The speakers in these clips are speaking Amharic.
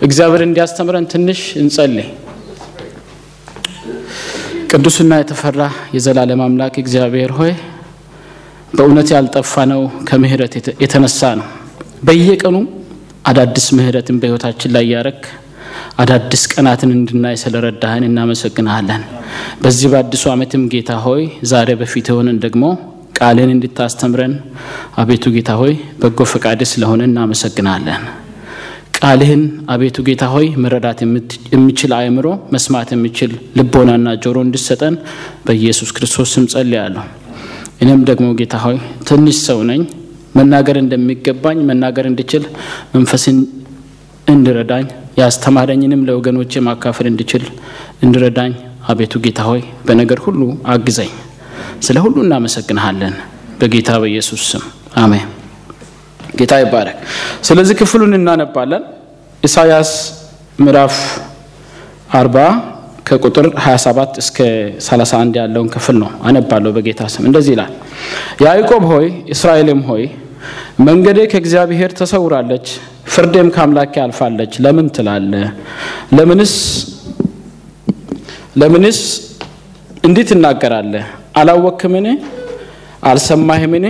እግዚአብሔር እንዲያስተምረን ትንሽ እንጸልይ። ቅዱስና የተፈራ የዘላለም አምላክ እግዚአብሔር ሆይ በእውነት ያልጠፋ ነው ከምሕረት የተነሳ ነው። በየቀኑ አዳዲስ ምሕረትን በሕይወታችን ላይ ያረክ አዳዲስ ቀናትን እንድናይ ስለረዳህን እናመሰግንሃለን። በዚህ በአዲሱ ዓመትም ጌታ ሆይ ዛሬ በፊት የሆነን ደግሞ ቃልን እንድታስተምረን አቤቱ ጌታ ሆይ በጎ ፈቃድ ስለሆነ እናመሰግናለን። ቃልህን አቤቱ ጌታ ሆይ መረዳት የሚችል አእምሮ፣ መስማት የሚችል ልቦናና ጆሮ እንድሰጠን በኢየሱስ ክርስቶስ ስም ጸልያለሁ። እኔም ደግሞ ጌታ ሆይ ትንሽ ሰው ነኝ፣ መናገር እንደሚገባኝ መናገር እንድችል መንፈስን እንድረዳኝ ያስተማረኝንም ለወገኖቼ ማካፈል እንድችል እንድረዳኝ አቤቱ ጌታ ሆይ በነገር ሁሉ አግዘኝ። ስለ ሁሉ እናመሰግንሃለን በጌታ በኢየሱስ ስም አሜን። ጌታ ይባረክ። ስለዚህ ክፍሉን እናነባለን። ኢሳያስ ምዕራፍ አርባ ከቁጥር 27 እስከ 31 ያለውን ክፍል ነው አነባለሁ በጌታ ስም። እንደዚህ ይላል፣ ያዕቆብ ሆይ እስራኤልም ሆይ መንገዴ ከእግዚአብሔር ተሰውራለች፣ ፍርዴም ከአምላኬ አልፋለች ለምን ትላለ? ለምንስ ለምንስ እንዲህ ትናገራለህ? አላወክምን? አልሰማህምን?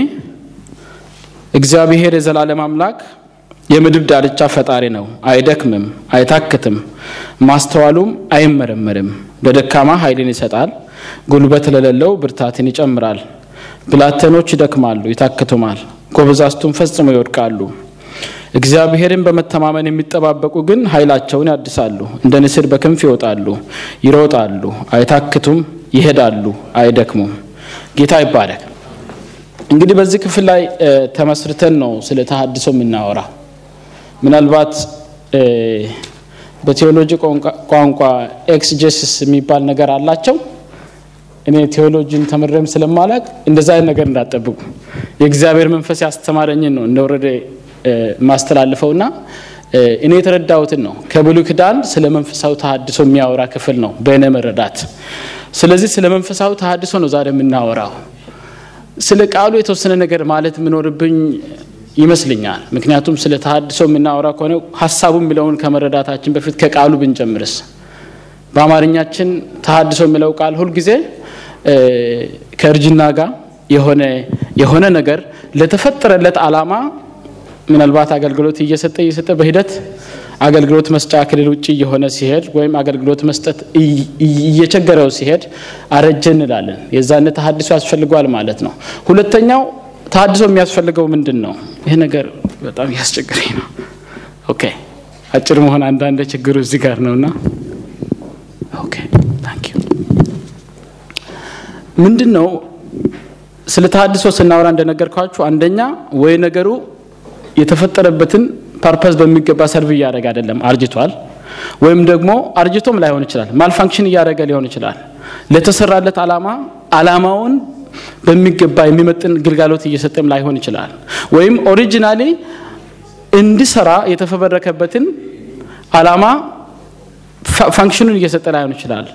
እግዚአብሔር የዘላለም አምላክ የምድር ዳርቻ ፈጣሪ ነው። አይደክምም፣ አይታክትም፣ ማስተዋሉም አይመረመርም። ለደካማ ኃይልን ይሰጣል፣ ጉልበት ለሌለው ብርታትን ይጨምራል። ብላቴኖች ይደክማሉ፣ ይታክቱማል፣ ጎበዛዝቱም ፈጽሞ ይወድቃሉ። እግዚአብሔርን በመተማመን የሚጠባበቁ ግን ኃይላቸውን ያድሳሉ። እንደ ንስር በክንፍ ይወጣሉ፣ ይሮጣሉ፣ አይታክቱም፣ ይሄዳሉ፣ አይደክሙም። ጌታ ይባረክ። እንግዲህ በዚህ ክፍል ላይ ተመስርተን ነው ስለ ተሃድሶ የምናወራ። ምናልባት በቴዎሎጂ ቋንቋ exegesis የሚባል ነገር አላቸው። እኔ ቴዎሎጂን ተምሬም ስለማላቅ እንደዛ አይነት ነገር እንዳትጠብቁ የእግዚአብሔር መንፈስ ያስተማረኝን ነው እንደወረደ ማስተላልፈውና እኔ የተረዳሁትን ነው። ከብሉይ ኪዳን ስለ መንፈሳዊ ተሃድሶ የሚያወራ ክፍል ነው በእኔ መረዳት። ስለዚህ ስለ መንፈሳዊ ተሃድሶ ነው ዛሬ የምናወራው። ስለ ቃሉ የተወሰነ ነገር ማለት የምኖርብኝ ይመስልኛል። ምክንያቱም ስለ ተሃድሶ የምናወራ ከሆነ ሀሳቡ የሚለውን ከመረዳታችን በፊት ከቃሉ ብንጀምርስ። በአማርኛችን ተሃድሶ የሚለው ቃል ሁልጊዜ ከእርጅና ጋር የሆነ ነገር ለተፈጠረለት ዓላማ ምናልባት አገልግሎት እየሰጠ እየሰጠ በሂደት አገልግሎት መስጫ ክልል ውጭ እየሆነ ሲሄድ ወይም አገልግሎት መስጠት እየቸገረው ሲሄድ አረጀ እንላለን። የዛኔ ተሃድሶ ያስፈልገዋል ማለት ነው። ሁለተኛው ተሃድሶ የሚያስፈልገው ምንድን ነው? ይህ ነገር በጣም እያስቸገረኝ ነው። okay አጭር መሆን አንዳንድ ችግሩ እዚህ ጋር ነውና፣ ምንድን ነው ስለ ተሃድሶ ስናወራ እንደነገርኳችሁ አንደኛ ወይ ነገሩ የተፈጠረበትን purpose በሚገባ serve እያደረገ አይደለም፣ አርጅቷል። ወይም ደግሞ አርጅቶም ላይሆን ይችላል፣ malfunction እያደረገ ሊሆን ይችላል። ለተሰራለት ዓላማ ዓላማውን በሚገባ የሚመጥን ግልጋሎት እየሰጠም ላይሆን ይችላል። ወይም originally እንዲሰራ የተፈበረከበትን ዓላማ ፋንክሽኑን እየሰጠ ላይሆን ይችላል።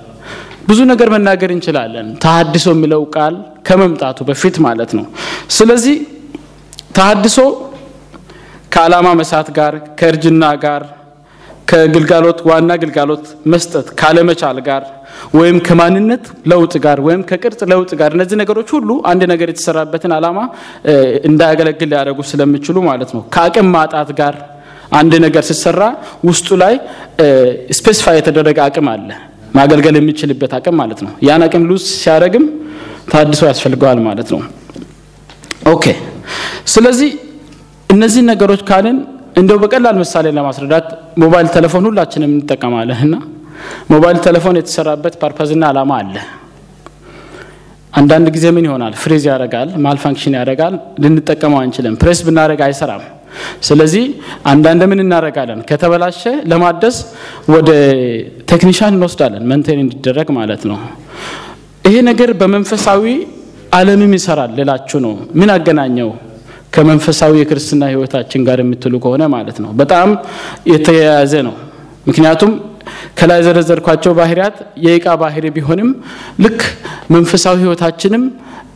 ብዙ ነገር መናገር እንችላለን፣ ተሃድሶ የሚለው ቃል ከመምጣቱ በፊት ማለት ነው። ስለዚህ ተሃድሶ ከዓላማ መሳት ጋር ከእርጅና ጋር ከግልጋሎት ዋና ግልጋሎት መስጠት ካለመቻል ጋር ወይም ከማንነት ለውጥ ጋር ወይም ከቅርጽ ለውጥ ጋር እነዚህ ነገሮች ሁሉ አንድ ነገር የተሰራበትን ዓላማ እንዳያገለግል ሊያደርጉ ስለሚችሉ ማለት ነው። ከአቅም ማጣት ጋር አንድ ነገር ሲሰራ ውስጡ ላይ specify የተደረገ አቅም አለ፣ ማገልገል የሚችልበት አቅም ማለት ነው። ያን አቅም lose ሲያደርግም ተሃድሶ ያስፈልገዋል ማለት ነው። okay ስለዚህ እነዚህን ነገሮች ካልን እንደው በቀላል ምሳሌ ለማስረዳት mobile telephone ሁላችንም እንጠቀማለን እና mobile telephone የተሰራበት purpose ና ዓላማ አለ። አንዳንድ ጊዜ ምን ይሆናል? freeze ያደርጋል፣ malfunction ያደርጋል፣ ልንጠቀመው አንችልም። ፕሬስ ብናደርግ አይሰራም። ስለዚህ አንዳንድ ምን እናደርጋለን? ከተበላሸ ለማደስ ወደ ቴክኒሻን እንወስዳለን፣ መንቴን እንዲደረግ ማለት ነው። ይሄ ነገር በመንፈሳዊ ዓለምም ይሰራል ልላችሁ ነው። ምን አገናኘው ከመንፈሳዊ የክርስትና ሕይወታችን ጋር የምትሉ ከሆነ ማለት ነው በጣም የተያያዘ ነው። ምክንያቱም ከላይ ዘረዘርኳቸው ባህሪያት የእቃ ባህሪ ቢሆንም ልክ መንፈሳዊ ሕይወታችንም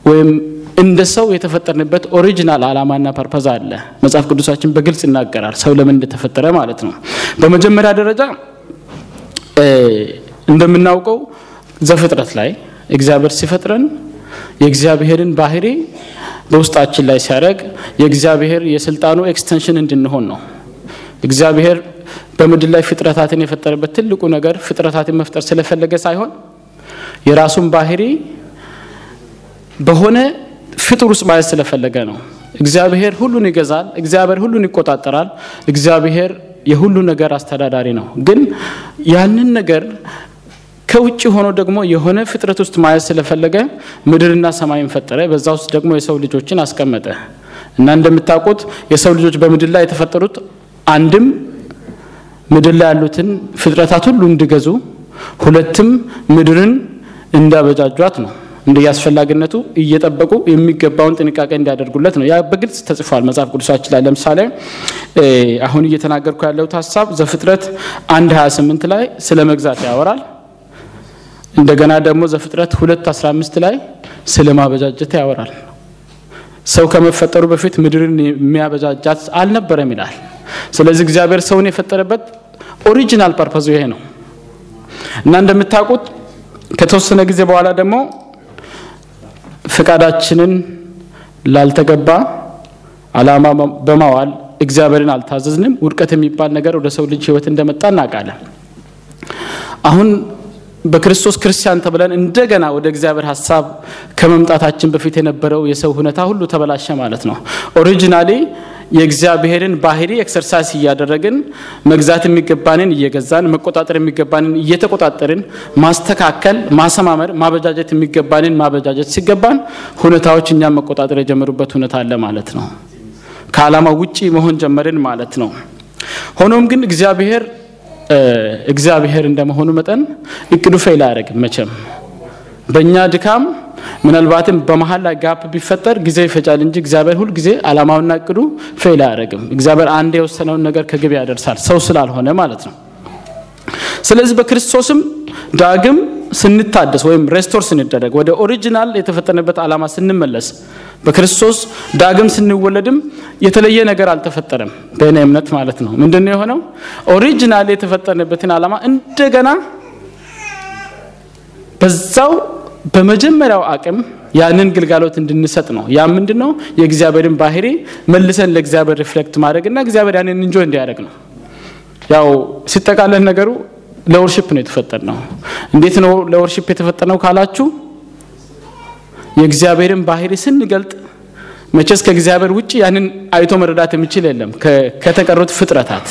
ወይም እንደ ሰው የተፈጠርንበት original ዓላማና purpose አለ። መጽሐፍ ቅዱሳችን በግልጽ ይናገራል፣ ሰው ለምን እንደተፈጠረ ማለት ነው። በመጀመሪያ ደረጃ እንደምናውቀው ዘፍጥረት ላይ እግዚአብሔር ሲፈጥረን የእግዚአብሔርን ባህሪ በውስጣችን ላይ ሲያደርግ የእግዚአብሔር የስልጣኑ extension እንድንሆን ነው። እግዚአብሔር በምድር ላይ ፍጥረታትን የፈጠረበት ትልቁ ነገር ፍጥረታትን መፍጠር ስለፈለገ ሳይሆን የራሱን ባህሪ በሆነ ፍጡር ውስጥ ማየት ስለፈለገ ነው። እግዚአብሔር ሁሉን ይገዛል። እግዚአብሔር ሁሉን ይቆጣጠራል። እግዚአብሔር የሁሉ ነገር አስተዳዳሪ ነው። ግን ያንን ነገር ከውጭ ሆኖ ደግሞ የሆነ ፍጥረት ውስጥ ማየት ስለፈለገ ምድርና ሰማይን ፈጠረ። በዛ ውስጥ ደግሞ የሰው ልጆችን አስቀመጠ እና እንደምታውቁት የሰው ልጆች በምድር ላይ የተፈጠሩት አንድም ምድር ላይ ያሉትን ፍጥረታት ሁሉ እንዲገዙ፣ ሁለትም ምድርን እንዳበጃጇት ነው። እንደ አስፈላጊነቱ እየጠበቁ የሚገባውን ጥንቃቄ እንዲያደርጉለት ነው። ያ በግልጽ ተጽፏል መጽሐፍ ቅዱሳችን ላይ። ለምሳሌ አሁን እየተናገርኩ ያለሁት ሀሳብ ዘፍጥረት አንድ 28 ላይ ስለ መግዛት ያወራል። እንደገና ደግሞ ዘፍጥረት ሁለት 15 ላይ ስለ ማበጃጀት ያወራል። ሰው ከመፈጠሩ በፊት ምድርን የሚያበጃጃት አልነበረም ይላል። ስለዚህ እግዚአብሔር ሰውን የፈጠረበት original purpose ኡ ይሄ ነው እና እንደምታውቁት ከተወሰነ ጊዜ በኋላ ደግሞ ፍቃዳችንን ላልተገባ ዓላማ በማዋል እግዚአብሔርን አልታዘዝንም። ውድቀት የሚባል ነገር ወደ ሰው ልጅ ሕይወት እንደመጣ እናውቃለን። አሁን በክርስቶስ ክርስቲያን ተብለን እንደገና ወደ እግዚአብሔር ሀሳብ ከመምጣታችን በፊት የነበረው የሰው ሁኔታ ሁሉ ተበላሸ ማለት ነው። originally የእግዚአብሔርን ባህሪ exercise እያደረግን መግዛት የሚገባንን እየገዛን መቆጣጠር የሚገባንን እየተቆጣጠርን ማስተካከል፣ ማሰማመር፣ ማበጃጀት የሚገባንን ማበጃጀት ሲገባን ሁኔታዎች እኛን መቆጣጠር የጀመሩበት ሁኔታ አለ ማለት ነው። ከዓላማው ውጪ መሆን ጀመርን ማለት ነው። ሆኖም ግን እግዚአብሔር እግዚአብሔር እንደመሆኑ መጠን እቅዱ fail አያደርግም። መቼም በእኛ ድካም ምናልባትም በመሀል ላይ gap ቢፈጠር ጊዜ ይፈጃል እንጂ እግዚአብሔር ሁል ጊዜ ዓላማውና እቅዱ fail አያደርግም። እግዚአብሔር አንድ የወሰነውን ነገር ከግብ ያደርሳል፣ ሰው ስላልሆነ ማለት ነው። ስለዚህ በክርስቶስም ዳግም ስንታደስ ወይም restore ስንደረግ ወደ original የተፈጠረበት ዓላማ ስንመለስ በክርስቶስ ዳግም ስንወለድም የተለየ ነገር አልተፈጠረም። በእኔ እምነት ማለት ነው። ምንድን ነው የሆነው? original የተፈጠረበትን ዓላማ እንደገና በዛው በመጀመሪያው አቅም ያንን ግልጋሎት እንድንሰጥ ነው። ያ ምንድን ነው? የእግዚአብሔርን ባህሪ መልሰን ለእግዚአብሔር reflect ማድረግ እና እግዚአብሔር ያንን enjoy እንዲያደርግ ነው። ያው ሲጠቃለል ነገሩ ለ worship ነው የተፈጠርነው። እንዴት ነው ለ worship የተፈጠርነው ካላችሁ የእግዚአብሔርን ባህሪ ስንገልጥ መቼስ ከእግዚአብሔር ውጭ ያንን አይቶ መረዳት የሚችል የለም ከተቀሩት ፍጥረታት።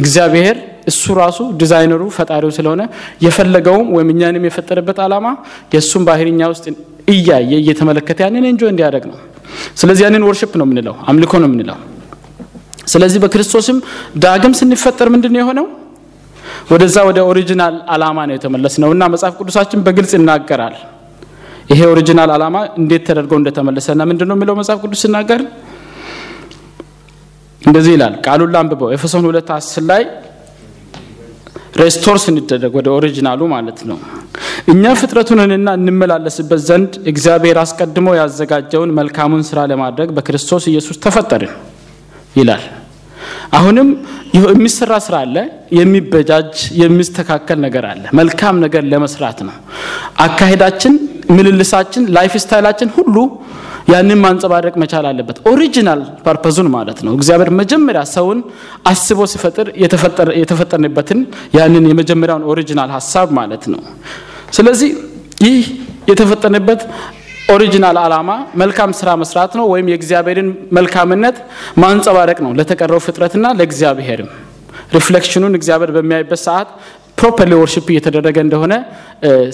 እግዚአብሔር እሱ ራሱ ዲዛይነሩ ፈጣሪው ስለሆነ የፈለገውም ወይም እኛንም የፈጠረበት ዓላማ የእሱን ባህሪ እኛ ውስጥ እያየ እየተመለከተ ያንን enjoy እንዲያደርግ ነው። ስለዚህ ያንን worship ነው የምንለው፣ አምልኮ ነው የምንለው። ስለዚህ በክርስቶስም ዳግም ስንፈጠር ምንድን ነው የሆነው? ወደዛ ወደ original ዓላማ ነው የተመለስነው እና መጽሐፍ ቅዱሳችን በግልጽ ይናገራል ይሄ original ዓላማ እንዴት ተደርጎ እንደተመለሰና ምንድን ነው የሚለው መጽሐፍ ቅዱስ ሲናገር እንደዚህ ይላል። ቃሉን ላንብበው። ኤፌሶን ሁለት አስር ላይ restore ስንደረግ ወደ original ኡ ማለት ነው። እኛ ፍጥረቱ ነንና እንመላለስበት ዘንድ እግዚአብሔር አስቀድሞ ያዘጋጀውን መልካሙን ስራ ለማድረግ በክርስቶስ ኢየሱስ ተፈጠርን ይላል። አሁንም የሚሰራ ስራ አለ፣ የሚበጃጅ የሚስተካከል ነገር አለ። መልካም ነገር ለመስራት ነው። አካሄዳችን፣ ምልልሳችን፣ lifestyle ኣችን ሁሉ ያንን ማንጸባረቅ መቻል አለበት። original purpose ኡን ማለት ነው። እግዚአብሔር መጀመሪያ ሰውን አስቦ ሲፈጥር የተፈጠርንበትን ያንን የመጀመሪያውን original ሀሳብ ማለት ነው። ስለዚህ ይህ የተፈጠርንበት original ዓላማ መልካም ስራ መስራት ነው፣ ወይም የእግዚአብሔርን መልካምነት ማንጸባረቅ ነው ለተቀረው ፍጥረትና ለእግዚአብሔርም reflection ኡን እግዚአብሔር በሚያይበት ሰዓት properly worship እየተደረገ እንደሆነ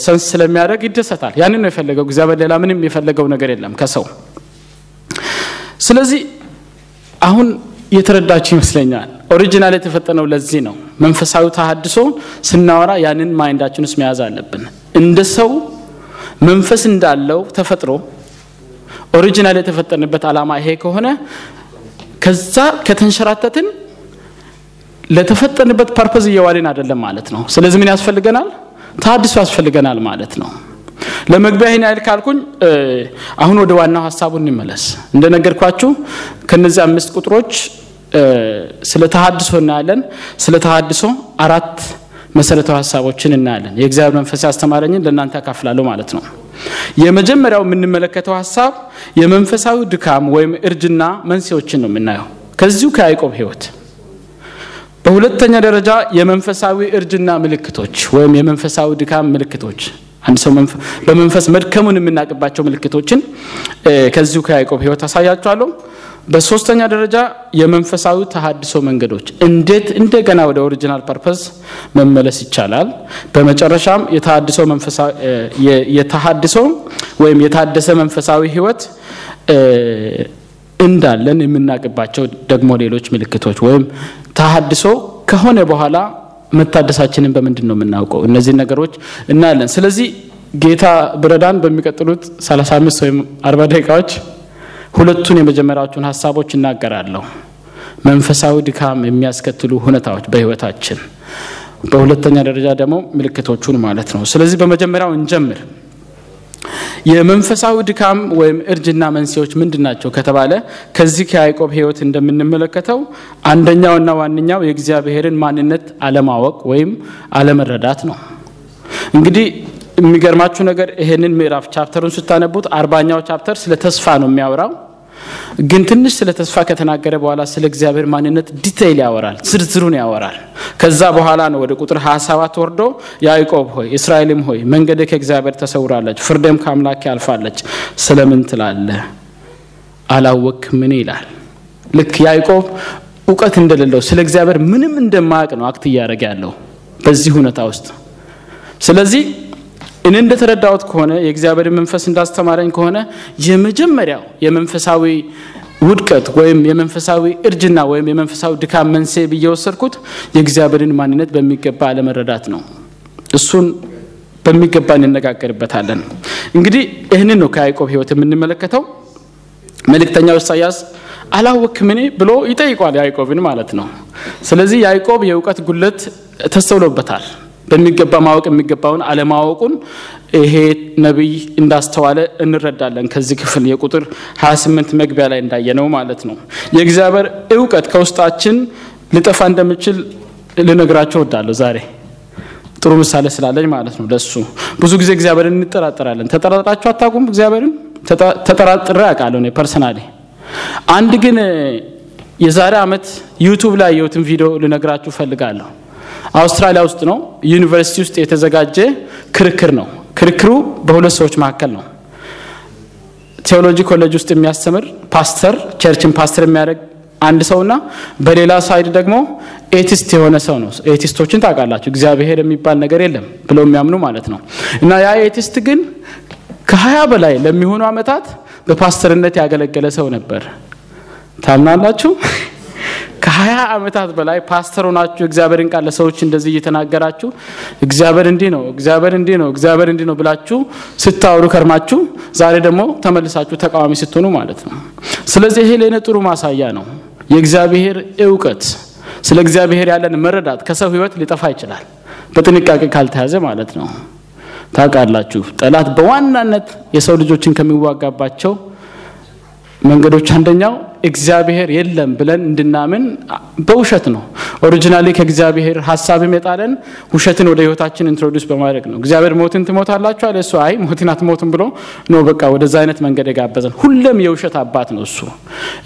sense ስለሚያደርግ ይደሰታል። ያንን ነው የፈለገው እግዚአብሔር። ሌላ ምንም የፈለገው ነገር የለም ከሰው። ስለዚህ አሁን የተረዳችሁ ይመስለኛል። original የተፈጠርነው ለዚህ ነው። መንፈሳዊ ተሃድሶ ስናወራ ያንን mind ኣችን ውስጥ መያዝ አለብን። እንደ ሰው መንፈስ እንዳለው ተፈጥሮ original የተፈጠርንበት ዓላማ ይሄ ከሆነ ከዛ ከተንሸራተትን ለተፈጠርንበት purpose እየዋልን አይደለም ማለት ነው። ስለዚህ ምን ያስፈልገናል? ተሃድሶ ያስፈልገናል ማለት ነው። ለመግቢያ ይህን ያህል ካልኩኝ አሁን ወደ ዋናው ሀሳቡ እንመለስ። እንደነገርኳችሁ ከነዚህ አምስት ቁጥሮች ስለ ተሃድሶ እናያለን። ስለ ተሃድሶ አራት መሰረታዊ ሀሳቦችን እናያለን። የእግዚአብሔር መንፈስ ያስተማረኝን ለእናንተ አካፍላለሁ ማለት ነው። የመጀመሪያው የምንመለከተው ሀሳብ የመንፈሳዊ ድካም ወይም እርጅና መንስኤዎችን ነው የምናየው ከዚሁ ከያዕቆብ ሕይወት። በሁለተኛ ደረጃ የመንፈሳዊ እርጅና ምልክቶች ወይም የመንፈሳዊ ድካም ምልክቶች አንድ ሰው በመንፈስ መድከሙን የምናውቅባቸው ምልክቶችን ከዚሁ ከያዕቆብ ሕይወት አሳያችኋለሁ። በሶስተኛ ደረጃ የመንፈሳዊ ተሃድሶ መንገዶች እንዴት እንደገና ወደ original purpose መመለስ ይቻላል። በመጨረሻም የተሃድሶ ወይም የታደሰ መንፈሳዊ ሕይወት እንዳለን የምናውቅባቸው ደግሞ ሌሎች ምልክቶች ወይም ተሃድሶ ከሆነ በኋላ መታደሳችንን በምንድን ነው የምናውቀው? እነዚህ ነገሮች እናያለን። ስለዚህ ጌታ ብረዳን በሚቀጥሉት 35 ወይም 40 ደቂቃዎች ሁለቱን የመጀመሪያዎቹን ሀሳቦች እናገራለሁ። መንፈሳዊ ድካም የሚያስከትሉ ሁኔታዎች በህይወታችን፣ በሁለተኛ ደረጃ ደግሞ ምልክቶቹን ማለት ነው። ስለዚህ በመጀመሪያው እንጀምር። የመንፈሳዊ ድካም ወይም እርጅና መንስኤዎች ምንድን ናቸው ከተባለ ከዚህ ከያዕቆብ ሕይወት እንደምንመለከተው አንደኛውና ዋነኛው የእግዚአብሔርን ማንነት አለማወቅ ወይም አለመረዳት ነው። እንግዲህ የሚገርማችሁ ነገር ይሄንን ምዕራፍ chapter ኡን ስታነቡት አርባኛው chapter ስለ ተስፋ ነው የሚያወራው። ግን ትንሽ ስለ ተስፋ ከተናገረ በኋላ ስለ እግዚአብሔር ማንነት detail ያወራል፣ ዝርዝሩን ያወራል። ከዛ በኋላ ነው ወደ ቁጥር 27 ወርዶ ያዕቆብ ሆይ እስራኤልም ሆይ መንገድ ከእግዚአብሔር ተሰውራለች፣ ፍርዴም ከአምላክ ያልፋለች፣ ስለምን ትላለህ አላወቅምን ይላል። ልክ ያዕቆብ እውቀት እንደሌለው ስለ እግዚአብሔር ምንም እንደማያውቅ ነው አክት እያደረገ ያለው በዚህ ሁኔታ ውስጥ። ስለዚህ እኔ እንደተረዳሁት ከሆነ የእግዚአብሔር መንፈስ እንዳስተማረኝ ከሆነ የመጀመሪያው የመንፈሳዊ ውድቀት ወይም የመንፈሳዊ እርጅና ወይም የመንፈሳዊ ድካም መንስኤ ብዬ ወሰድኩት የእግዚአብሔርን ማንነት በሚገባ አለመረዳት ነው። እሱን በሚገባ እንነጋገርበታለን። እንግዲህ ይህንን ነው ከያዕቆብ ሕይወት የምንመለከተው። መልእክተኛው ኢሳያስ አላወክምን ብሎ ይጠይቋል ያዕቆብን ማለት ነው። ስለዚህ ያዕቆብ የእውቀት ጉለት ተስተውሎበታል። በሚገባ ማወቅ የሚገባውን አለማወቁን ይሄ ነቢይ እንዳስተዋለ እንረዳለን። ከዚህ ክፍል የቁጥር 28 መግቢያ ላይ እንዳየነው ማለት ነው። የእግዚአብሔር እውቀት ከውስጣችን ሊጠፋ እንደሚችል ልነግራችሁ እወዳለሁ ዛሬ ጥሩ ምሳሌ ስላለኝ ማለት ነው። ለሱ ብዙ ጊዜ እግዚአብሔርን እንጠራጠራለን። ተጠራጥራችሁ አታውቁም? እግዚአብሔርን ተጠራጥሬ አውቃለሁ እኔ personally። አንድ ግን የዛሬ ዓመት YouTube ላይ ያየሁትን ቪዲዮ ልነግራችሁ እፈልጋለሁ። አውስትራሊያ ውስጥ ነው። ዩኒቨርሲቲ ውስጥ የተዘጋጀ ክርክር ነው። ክርክሩ በሁለት ሰዎች መካከል ነው። ቴዎሎጂ ኮሌጅ ውስጥ የሚያስተምር ፓስተር፣ church ን pastor የሚያደርግ አንድ ሰውና በሌላ side ደግሞ atheist የሆነ ሰው ነው። atheist ኦችን ታውቃላችሁ፣ እግዚአብሔር የሚባል ነገር የለም ብለው የሚያምኑ ማለት ነው። እና ያ atheist ግን ከሀያ በላይ ለሚሆኑ ዓመታት በፓስተርነት ያገለገለ ሰው ነበር። ታምናላችሁ? ከሀያ ዓመታት በላይ ፓስተር ሆናችሁ የእግዚአብሔርን ቃል ለሰዎች እንደዚህ እየተናገራችሁ እግዚአብሔር እንዲህ ነው፣ እግዚአብሔር እንዲህ ነው፣ እግዚአብሔር እንዲህ ነው ብላችሁ ስታወሩ ከርማችሁ ዛሬ ደግሞ ተመልሳችሁ ተቃዋሚ ስትሆኑ ማለት ነው። ስለዚህ ይሄ ለእኔ ጥሩ ማሳያ ነው። የእግዚአብሔር እውቀት ስለ እግዚአብሔር ያለን መረዳት ከሰው ሕይወት ሊጠፋ ይችላል፣ በጥንቃቄ ካልተያዘ ማለት ነው። ታውቃላችሁ፣ ጠላት በዋናነት የሰው ልጆችን ከሚዋጋባቸው መንገዶች አንደኛው እግዚአብሔር የለም ብለን እንድናምን በውሸት ነው። originally ከእግዚአብሔር ሀሳብም የጣለን ውሸትን ወደ ህይወታችን introduce በማድረግ ነው። እግዚአብሔር ሞትን ትሞታላችሁ አለ። እሱ አይ ሞትን አትሞቱም ብሎ ነው በቃ ወደዛ አይነት መንገድ የጋበዘን። ሁሌም የውሸት አባት ነው እሱ።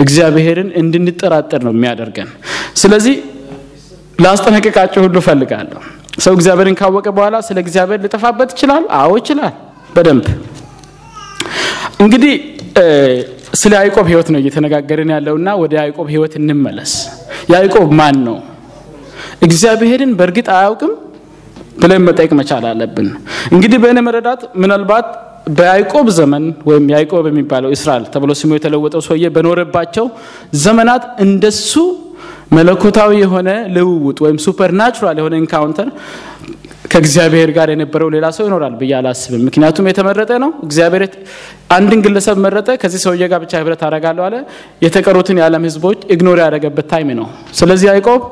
እግዚአብሔርን እንድንጠራጠር ነው የሚያደርገን። ስለዚህ ላስጠነቅቃችሁ ሁሉ እፈልጋለሁ። ሰው እግዚአብሔርን ካወቀ በኋላ ስለ እግዚአብሔር ሊጠፋበት ይችላል። አዎ ይችላል፣ በደንብ እንግዲህ ስለ ያዕቆብ ህይወት ነው እየተነጋገርን ያለውና ወደ ያዕቆብ ህይወት እንመለስ። ያዕቆብ ማን ነው? እግዚአብሔርን በእርግጥ አያውቅም ብለን መጠየቅ መቻል አለብን። እንግዲህ በእኔ መረዳት ምናልባት በያዕቆብ ዘመን ወይም ያዕቆብ የሚባለው እስራኤል ተብሎ ስሙ የተለወጠው ሰውዬ በኖረባቸው ዘመናት እንደሱ መለኮታዊ የሆነ ልውውጥ ወይም supernatural የሆነ encounter ከእግዚአብሔር ጋር የነበረው ሌላ ሰው ይኖራል ብዬ አላስብም። ምክንያቱም የተመረጠ ነው። እግዚአብሔር አንድን ግለሰብ መረጠ። ከዚህ ሰውዬ ጋር ብቻ ህብረት አደርጋለሁ አለ። የተቀሩትን የዓለም ህዝቦች ignore ያደረገበት time ነው። ስለዚህ ያዕቆብ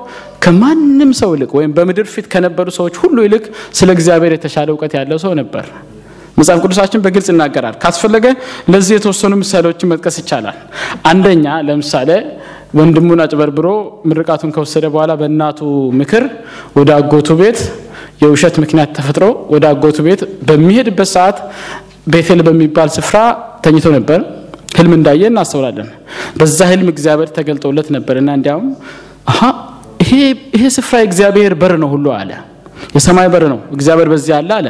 ከማንም ሰው ይልቅ ወይም በምድር ፊት ከነበሩ ሰዎች ሁሉ ይልቅ ስለ እግዚአብሔር የተሻለ እውቀት ያለው ሰው ነበር። መጽሐፍ ቅዱሳችን በግልጽ ይናገራል። ካስፈለገ ለዚህ የተወሰኑ ምሳሌዎችን መጥቀስ ይቻላል። አንደኛ ለምሳሌ ወንድሙን አጭበርብሮ ምርቃቱን ከወሰደ በኋላ በእናቱ ምክር ወደ አጎቱ ቤት የውሸት ምክንያት ተፈጥሮ ወደ አጎቱ ቤት በሚሄድበት ሰዓት ቤቴል በሚባል ስፍራ ተኝቶ ነበር። ህልም እንዳየ እናስተውላለን። በዛ ህልም እግዚአብሔር ተገልጦለት ነበርና እንዲያውም አሀ ይሄ ስፍራ የእግዚአብሔር በር ነው ሁሉ አለ። የሰማይ በር ነው፣ እግዚአብሔር በዚህ አለ አለ።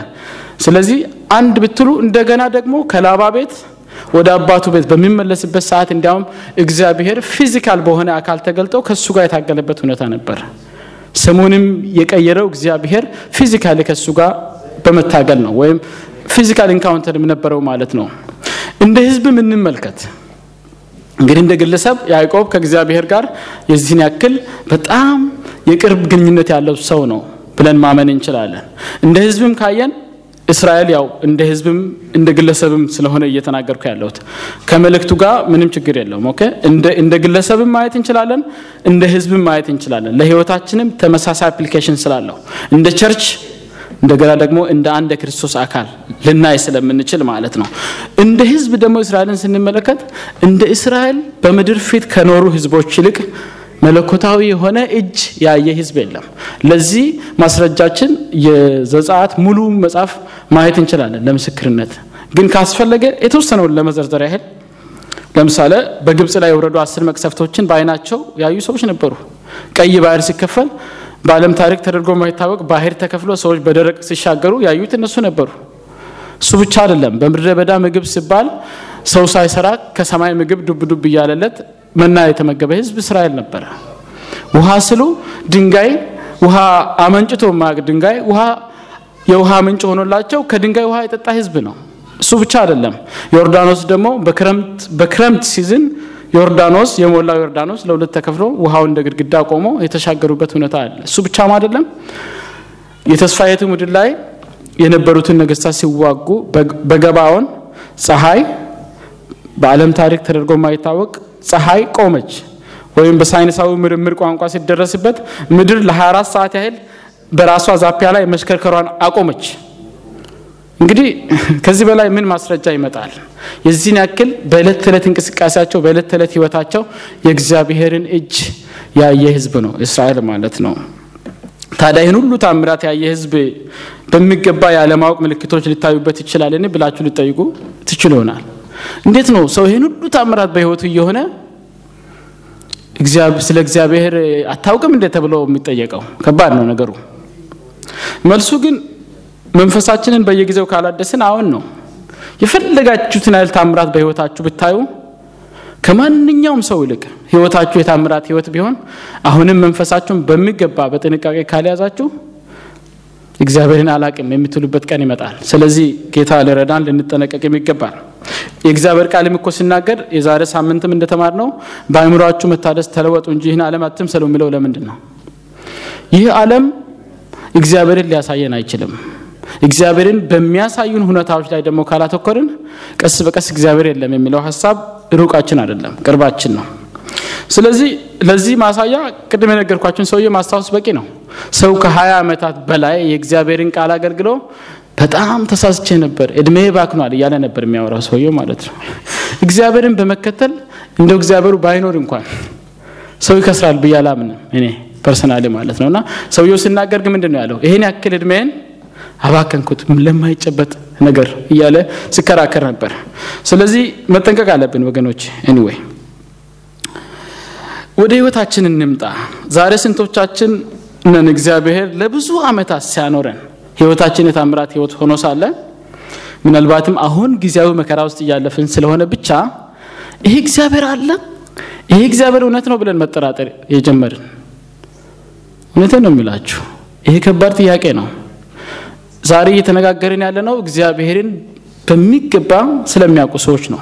ስለዚህ አንድ ብትሉ እንደገና ደግሞ ከላባ ቤት ወደ አባቱ ቤት በሚመለስበት ሰዓት እንዲያውም እግዚአብሔር physical በሆነ አካል ተገልጦ ከእሱ ጋር የታገለበት ሁኔታ ነበር። ስሙንም የቀየረው እግዚአብሔር physically ከእሱ ጋር በመታገል ነው፣ ወይም physical encounter ም ነበረው ማለት ነው። እንደ ህዝብ እንመልከት እንግዲህ እንደ ግለሰብ ያዕቆብ ከእግዚአብሔር ጋር የዚህን ያክል በጣም የቅርብ ግንኙነት ያለው ሰው ነው ብለን ማመን እንችላለን። እንደ ህዝብም ካየን እስራኤል ያው እንደ ህዝብም እንደ ግለሰብም ስለሆነ እየተናገርኩ ያለሁት ከመልእክቱ ጋር ምንም ችግር የለውም። okay እንደ ግለሰብም ማየት እንችላለን፣ እንደ ህዝብም ማየት እንችላለን። ለህይወታችንም ተመሳሳይ application ስላለው እንደ church እንደገና ደግሞ እንደ አንድ የክርስቶስ አካል ልናይ ስለምንችል ማለት ነው። እንደ ህዝብ ደግሞ እስራኤልን ስንመለከት እንደ እስራኤል በምድር ፊት ከኖሩ ህዝቦች ይልቅ መለኮታዊ የሆነ እጅ ያየ ህዝብ የለም። ለዚህ ማስረጃችን የዘጸአት ሙሉ መጽሐፍ ማየት እንችላለን ለምስክርነት። ግን ካስፈለገ የተወሰነውን ለመዘርዘር ያህል ለምሳሌ በግብፅ ላይ የወረዱ አስር መቅሰፍቶችን በአይናቸው ያዩ ሰዎች ነበሩ። ቀይ ባህር ሲከፈል በዓለም ታሪክ ተደርጎ ማይታወቅ ባህር ተከፍሎ ሰዎች በደረቅ ሲሻገሩ ያዩት እነሱ ነበሩ። እሱ ብቻ አይደለም። በምድረ በዳ ምግብ ሲባል ሰው ሳይሰራ ከሰማይ ምግብ ዱብ ዱብ እያለለት መና የተመገበ ህዝብ እስራኤል ነበረ። ውሃ ስሉ ድንጋይ ውሃ አመንጭቶ ማቅ ድንጋይ ውሃ የውሃ ምንጭ ሆኖላቸው ከድንጋይ ውሃ የጠጣ ህዝብ ነው። እሱ ብቻ አይደለም። ዮርዳኖስ ደግሞ በክረምት ሲዝን ዮርዳኖስ የሞላው ዮርዳኖስ ለሁለት ተከፍሎ ውሃው እንደ ግድግዳ ቆሞ የተሻገሩበት ሁኔታ አለ። እሱ ብቻም አይደለም። የተስፋይቱ ምድር ላይ የነበሩትን ነገስታት ሲዋጉ በገባዖን ፀሐይ በዓለም ታሪክ ተደርጎ የማይታወቅ ፀሐይ ቆመች። ወይም በሳይንሳዊ ምርምር ቋንቋ ሲደረስበት ምድር ለ24 ሰዓት ያህል በራሷ ዛፒያ ላይ መሽከርከሯን አቆመች። እንግዲህ ከዚህ በላይ ምን ማስረጃ ይመጣል? የዚህን ያክል በዕለት ተዕለት እንቅስቃሴያቸው በዕለት ተዕለት ህይወታቸው የእግዚአብሔርን እጅ ያየ ህዝብ ነው እስራኤል ማለት ነው። ታዲያ ይህን ሁሉ ታምራት ያየ ህዝብ በሚገባ ያለማወቅ ምልክቶች ሊታዩበት ይችላልን ብላችሁ ሊጠይቁ ትችሉ ይሆናል። እንዴት ነው ሰው ይህን ሁሉ ታምራት በህይወቱ እየሆነ ስለ እግዚአብሔር አታውቅም እንዴ ተብሎ የሚጠየቀው? ከባድ ነው ነገሩ። መልሱ ግን መንፈሳችንን በየጊዜው ካላደስን አሁን ነው። የፈለጋችሁትን ያህል ታምራት በህይወታችሁ ብታዩ ከማንኛውም ሰው ይልቅ ህይወታችሁ የታምራት ህይወት ቢሆን አሁንም መንፈሳችሁን በሚገባ በጥንቃቄ ካልያዛችሁ እግዚአብሔርን አላቅም የምትሉበት ቀን ይመጣል። ስለዚህ ጌታ ልረዳን ልንጠነቀቅም ይገባል። የእግዚአብሔር ቃልም እኮ ሲናገር የዛሬ ሳምንትም እንደተማር ነው በአእምሯችሁ መታደስ ተለወጡ እንጂ ይህን ዓለም አትምሰሉ የሚለው ለምንድን ነው? ይህ ዓለም እግዚአብሔርን ሊያሳየን አይችልም። እግዚአብሔርን በሚያሳዩን ሁኔታዎች ላይ ደግሞ ካላተኮርን ቀስ በቀስ እግዚአብሔር የለም የሚለው ሀሳብ ሩቃችን አይደለም፣ ቅርባችን ነው። ስለዚህ ለዚህ ማሳያ ቅድም የነገርኳችሁን ሰውዬ ማስታወስ በቂ ነው። ሰው ከሀያ ዓመታት በላይ የእግዚአብሔርን ቃል አገልግሎ በጣም ተሳስቼ ነበር፣ እድሜ ባክኗል እያለ ነበር የሚያወራው ሰውየው ማለት ነው። እግዚአብሔርን በመከተል እንደው እግዚአብሔሩ ባይኖር እንኳን ሰው ይከስራል ብዬ እኔ personally ማለት ነው። እና ሰውየው ሲናገር ግን ምንድን ነው ያለው? ይሄን ያክል እድሜን አባከንኩት ለማይጨበጥ ነገር እያለ ሲከራከር ነበር። ስለዚህ መጠንቀቅ አለብን ወገኖች። anyway ወደ ህይወታችን እንምጣ። ዛሬ ስንቶቻችን ነን እግዚአብሔር ለብዙ ዓመታት ሲያኖረን ህይወታችን የታምራት ህይወት ሆኖ ሳለ ምናልባትም አሁን ጊዜያዊ መከራ ውስጥ እያለፍን ስለሆነ ብቻ ይሄ እግዚአብሔር አለ፣ ይሄ እግዚአብሔር እውነት ነው ብለን መጠራጠር የጀመርን። እውነትን ነው የሚላችሁ። ይሄ ከባድ ጥያቄ ነው። ዛሬ እየተነጋገርን ያለ ነው እግዚአብሔርን በሚገባ ስለሚያውቁ ሰዎች ነው።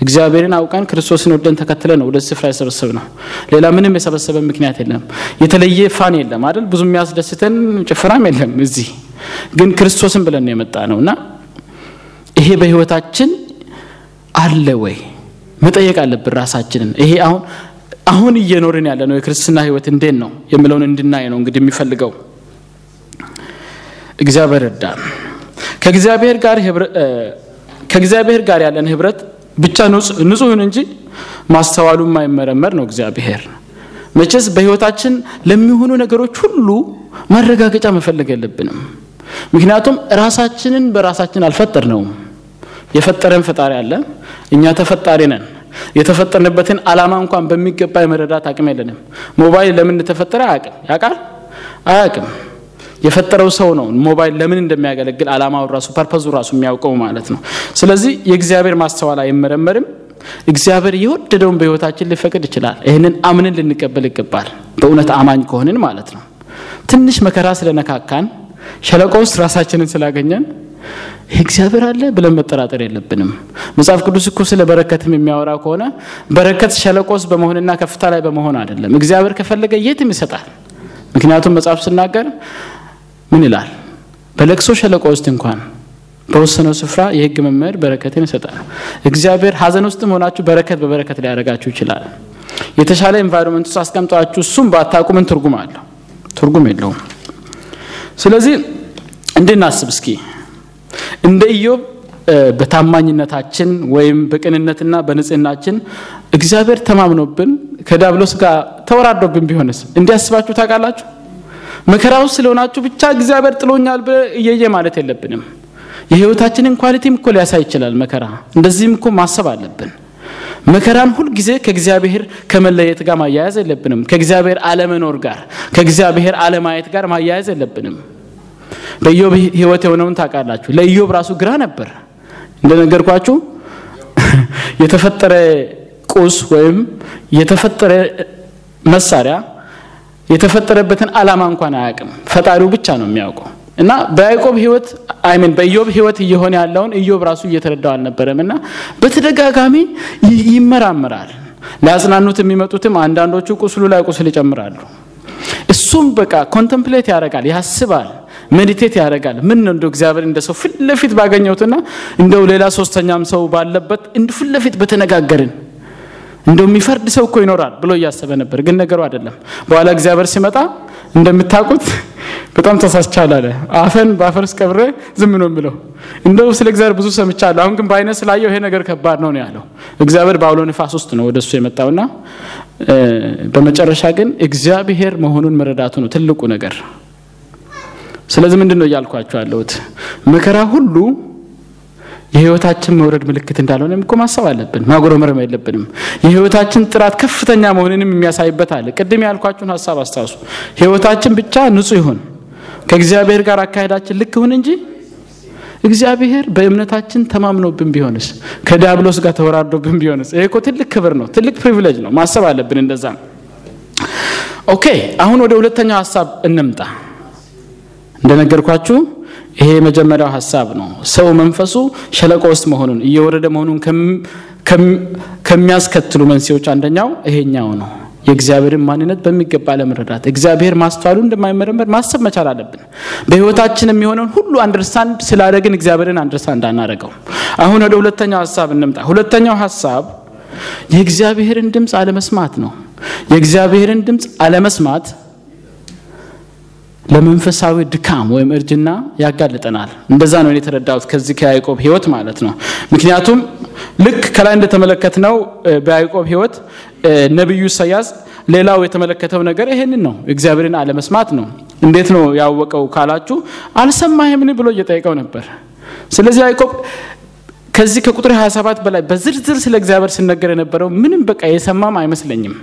እግዚአብሔርን አውቀን ክርስቶስን ወደን ተከትለ ነው ወደዚህ ስፍራ የሰበሰብ ነው። ሌላ ምንም የሰበሰበ ምክንያት የለም። የተለየ ፋን የለም አይደል? ብዙ የሚያስደስተን ጭፈራም የለም። እዚህ ግን ክርስቶስን ብለን ነው የመጣ ነው እና ይሄ በህይወታችን አለ ወይ መጠየቅ አለብን ራሳችንን። ይሄ አሁን አሁን እየኖርን ያለ ነው የክርስትና ህይወት እንዴት ነው የሚለውን እንድናይ ነው እንግዲህ የሚፈልገው እግዚአብሔር እርዳን። ከእግዚአብሔር ጋር ከእግዚአብሔር ጋር ያለን ህብረት ብቻ ንጹህን እንጂ ማስተዋሉ የማይመረመር ነው እግዚአብሔር። መቼስ በህይወታችን ለሚሆኑ ነገሮች ሁሉ ማረጋገጫ መፈለግ የለብንም። ምክንያቱም ራሳችንን በራሳችን አልፈጠርነውም። የፈጠረን ፈጣሪ አለ። እኛ ተፈጣሪ ነን። የተፈጠርንበትን ዓላማ እንኳን በሚገባ የመረዳት አቅም የለንም። ሞባይል ለምን እንደተፈጠረ አያውቅም። ያውቃል? አያውቅም። የፈጠረው ሰው ነው ሞባይል ለምን እንደሚያገለግል ዓላማውን ራሱ ፐርፐዙ ራሱ የሚያውቀው ማለት ነው። ስለዚህ የእግዚአብሔር ማስተዋል አይመረመርም። እግዚአብሔር የወደደውን በህይወታችን ሊፈቅድ ይችላል። ይህንን አምንን ልንቀበል ይገባል። በእውነት አማኝ ከሆንን ማለት ነው። ትንሽ መከራ ስለነካካን ሸለቆ ውስጥ ራሳችንን ስላገኘን እግዚአብሔር አለ ብለን መጠራጠር የለብንም። መጽሐፍ ቅዱስ እኮ ስለ በረከትም የሚያወራ ከሆነ በረከት ሸለቆ ውስጥ በመሆንና ከፍታ ላይ በመሆን አይደለም። እግዚአብሔር ከፈለገ የትም ይሰጣል። ምክንያቱም መጽሐፍ ስናገር ምን ይላል? በለቅሶ ሸለቆ ውስጥ እንኳን በወሰነው ስፍራ የህግ መምህር በረከትን ይሰጣል። እግዚአብሔር ሀዘን ውስጥም ሆናችሁ በረከት በበረከት ሊያደርጋችሁ ይችላል። የተሻለ environment ውስጥ አስቀምጧችሁ እሱም ባታውቁ ምን ትርጉም አለው? ትርጉም የለውም። ስለዚህ እንድናስብ እስኪ እንደ ኢዮብ በታማኝነታችን ወይም በቅንነትና በንጽህናችን እግዚአብሔር ተማምኖብን ከዲያብሎስ ጋር ተወራዶብን ቢሆንስ እንዲያስባችሁ ታውቃላችሁ? መከራ ውስጥ ስለሆናችሁ ብቻ እግዚአብሔር ጥሎኛል እየየ ማለት የለብንም። የህይወታችንን ኳሊቲም እኮ ሊያሳይ ይችላል መከራ። እንደዚህም እኮ ማሰብ አለብን። መከራን ሁልጊዜ ከእግዚአብሔር ከመለየት ጋር ማያያዝ የለብንም። ከእግዚአብሔር አለመኖር ጋር፣ ከእግዚአብሔር አለማየት ጋር ማያያዝ የለብንም። በኢዮብ ህይወት የሆነውን ታውቃላችሁ። ለኢዮብ ራሱ ግራ ነበር። እንደነገርኳችሁ የተፈጠረ ቁስ ወይም የተፈጠረ መሳሪያ የተፈጠረበትን ዓላማ እንኳን አያውቅም። ፈጣሪው ብቻ ነው የሚያውቀው። እና በያዕቆብ ህይወት I mean በኢዮብ ህይወት እየሆነ ያለውን ኢዮብ ራሱ እየተረዳው አልነበረም። እና በተደጋጋሚ ይመራመራል። ሊያጽናኑት የሚመጡትም አንዳንዶቹ ቁስሉ ላይ ቁስል ይጨምራሉ። እሱም በቃ contemplate ያደርጋል፣ ያስባል፣ meditate ያደርጋል። ምን ነው እንደው እግዚአብሔር እንደ ሰው ፊት ለፊት ባገኘሁትና እንደው ሌላ ሶስተኛም ሰው ባለበት እንደ ፊት በተነጋገርን እንደው የሚፈርድ ሰው እኮ ይኖራል ብሎ እያሰበ ነበር። ግን ነገሩ አይደለም። በኋላ እግዚአብሔር ሲመጣ እንደምታውቁት በጣም ተሳስቻል አለ። አፈን በአፈር ውስጥ ቀብሬ ዝም ነው የምለው። እንደው ስለ እግዚአብሔር ብዙ ሰምቻለሁ፣ አሁን ግን በአይነት ስላየው ይሄ ነገር ከባድ ነው ነው ያለው። እግዚአብሔር በአውሎ ንፋስ ውስጥ ነው ወደ እሱ የመጣውና በመጨረሻ ግን እግዚአብሔር መሆኑን መረዳቱ ነው ትልቁ ነገር። ስለዚህ ምንድን ነው እያልኳችሁ ያለሁት መከራ ሁሉ የህይወታችን መውረድ ምልክት እንዳልሆነ እኮ ማሰብ አለብን። ማጉረምረም የለብንም። የህይወታችን ጥራት ከፍተኛ መሆንንም የሚያሳይበት አለ። ቅድም ያልኳችሁን ሀሳብ አስታውሱ። ህይወታችን ብቻ ንጹህ ይሁን፣ ከእግዚአብሔር ጋር አካሄዳችን ልክ ይሁን እንጂ እግዚአብሔር በእምነታችን ተማምኖብን ቢሆንስ፣ ከዲያብሎስ ጋር ተወራርዶብን ቢሆንስ? ይሄ እኮ ትልቅ ክብር ነው፣ ትልቅ privilege ነው። ማሰብ አለብን እንደዛ። okay፣ አሁን ወደ ሁለተኛው ሀሳብ እንምጣ። እንደነገርኳችሁ ይሄ የመጀመሪያው ሀሳብ ነው። ሰው መንፈሱ ሸለቆ ውስጥ መሆኑን እየወረደ መሆኑን ከሚያስከትሉ መንስኤዎች አንደኛው ይሄኛው ነው። የእግዚአብሔርን ማንነት በሚገባ ለመረዳት እግዚአብሔር ማስተዋሉ እንደማይመረመር ማሰብ መቻል አለብን። በህይወታችን የሚሆነውን ሁሉ understand ስላደረግን እግዚአብሔርን understand አናደርገው። አሁን ወደ ሁለተኛው ሀሳብ እንምጣ። ሁለተኛው ሀሳብ የእግዚአብሔርን ድምፅ አለመስማት ነው። የእግዚአብሔርን ድምፅ አለመስማት ለመንፈሳዊ ድካም ወይም እርጅና ያጋልጠናል። እንደዛ ነው የተረዳሁት ከዚህ ከያዕቆብ ህይወት ማለት ነው። ምክንያቱም ልክ ከላይ እንደተመለከትነው በያዕቆብ ህይወት ነቢዩ ኢሳያስ ሌላው የተመለከተው ነገር ይሄንን ነው፣ እግዚአብሔርን አለመስማት ነው። እንዴት ነው ያወቀው ካላችሁ አልሰማህምን ብሎ እየጠየቀው ነበር። ስለዚህ ያዕቆብ ከዚህ ከቁጥር 27 በላይ በዝርዝር ስለ እግዚአብሔር ሲነገር የነበረው ምንም በቃ የሰማም አይመስለኝም።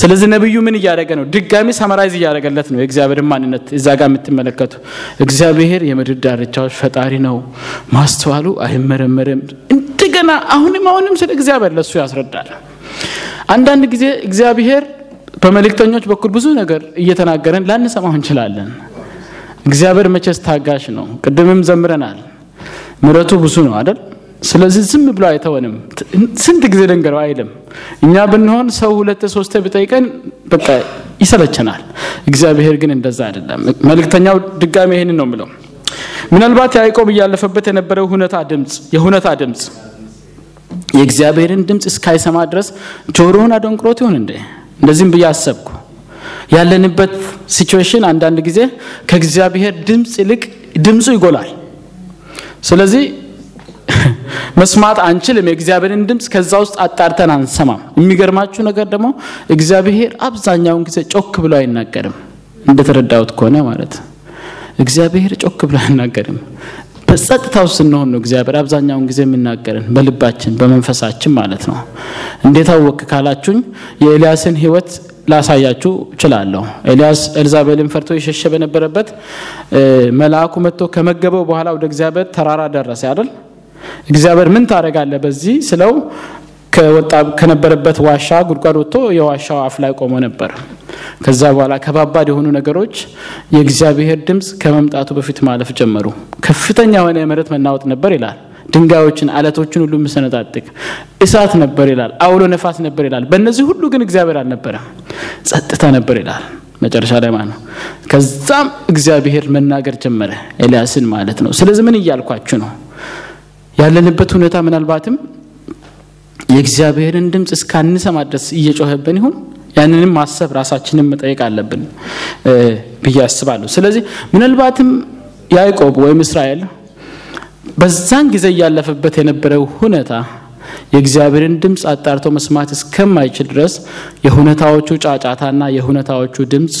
ስለዚህ ነቢዩ ምን እያደረገ ነው? ድጋሚ ሰመራይዝ እያደረገለት ነው የእግዚአብሔርን ማንነት። እዛ ጋር የምትመለከቱ እግዚአብሔር የምድር ዳርቻዎች ፈጣሪ ነው፣ ማስተዋሉ አይመረመርም። እንደገና አሁንም አሁንም ስለ እግዚአብሔር ለሱ ያስረዳል። አንዳንድ ጊዜ እግዚአብሔር በመልእክተኞች በኩል ብዙ ነገር እየተናገረን ላንሰማው እንችላለን። እግዚአብሔር መቼስ ታጋሽ ነው። ቅድምም ዘምረናል። ምሕረቱ ብዙ ነው አይደል? ስለዚህ ዝም ብሎ አይተወንም። ስንት ጊዜ ልንገረው አይልም። እኛ ብንሆን ሰው ሁለት ሶስት ቢጠይቀን በቃ ይሰለቸናል። እግዚአብሔር ግን እንደዛ አይደለም። መልእክተኛው ድጋሚ ይህንን ነው ምለው። ምናልባት ያዕቆብ እያለፈበት የነበረው ሁነታ ድምፅ የሁነታ ድምፅ የእግዚአብሔርን ድምፅ እስካይሰማ ድረስ ጆሮውን አደንቅሮት ይሆን እንዴ? እንደዚህም ብዬ አሰብኩ። ያለንበት ሲቹዌሽን አንዳንድ ጊዜ ከእግዚአብሔር ድምፅ ይልቅ ድምፁ ይጎላል። ስለዚህ መስማት አንችልም። የእግዚአብሔርን ድምፅ ከዛ ውስጥ አጣርተን አንሰማም። የሚገርማችሁ ነገር ደግሞ እግዚአብሔር አብዛኛውን ጊዜ ጮክ ብሎ አይናገርም። እንደተረዳሁት ከሆነ ማለት እግዚአብሔር ጮክ ብሎ አይናገርም። በጸጥታው ስንሆን ነው እግዚአብሔር አብዛኛውን ጊዜ የሚናገርን በልባችን በመንፈሳችን ማለት ነው። እንዴት አወክ ካላችሁኝ የኤልያስን ሕይወት ላሳያችሁ እችላለሁ። ኤልያስ ኤልዛቤልን ፈርቶ የሸሸ በነበረበት መልአኩ መጥቶ ከመገበው በኋላ ወደ እግዚአብሔር ተራራ ደረሰ አይደል? እግዚአብሔር ምን ታደርጋለህ በዚህ ስለው ከወጣ ከነበረበት ዋሻ ጉድጓድ ወጥቶ የዋሻው አፍ ላይ ቆሞ ነበር። ከዛ በኋላ ከባባድ የሆኑ ነገሮች የእግዚአብሔር ድምፅ ከመምጣቱ በፊት ማለፍ ጀመሩ። ከፍተኛ የሆነ የመሬት መናወጥ ነበር ይላል። ድንጋዮችን፣ አለቶችን ሁሉ የሚሰነጣጥቅ እሳት ነበር ይላል። አውሎ ነፋስ ነበር ይላል። በእነዚህ ሁሉ ግን እግዚአብሔር አልነበረም፣ ጸጥታ ነበር ይላል። መጨረሻ ላይ ማለት ነው። ከዛም እግዚአብሔር መናገር ጀመረ ኤልያስን ማለት ነው። ስለዚህ ምን እያልኳችሁ ነው? ያለንበት ሁኔታ ምናልባትም የእግዚአብሔርን ድምፅ እስካንሰማ ድረስ እየጮኸብን ይሁን ያንንም ማሰብ ራሳችንን መጠየቅ አለብን ብዬ አስባለሁ። ስለዚህ ምናልባትም ያዕቆብ ወይም እስራኤል በዛን ጊዜ እያለፈበት የነበረው ሁኔታ የእግዚአብሔርን ድምፅ አጣርቶ መስማት እስከማይችል ድረስ የሁኔታዎቹ ጫጫታና የሁኔታዎቹ ድምፅ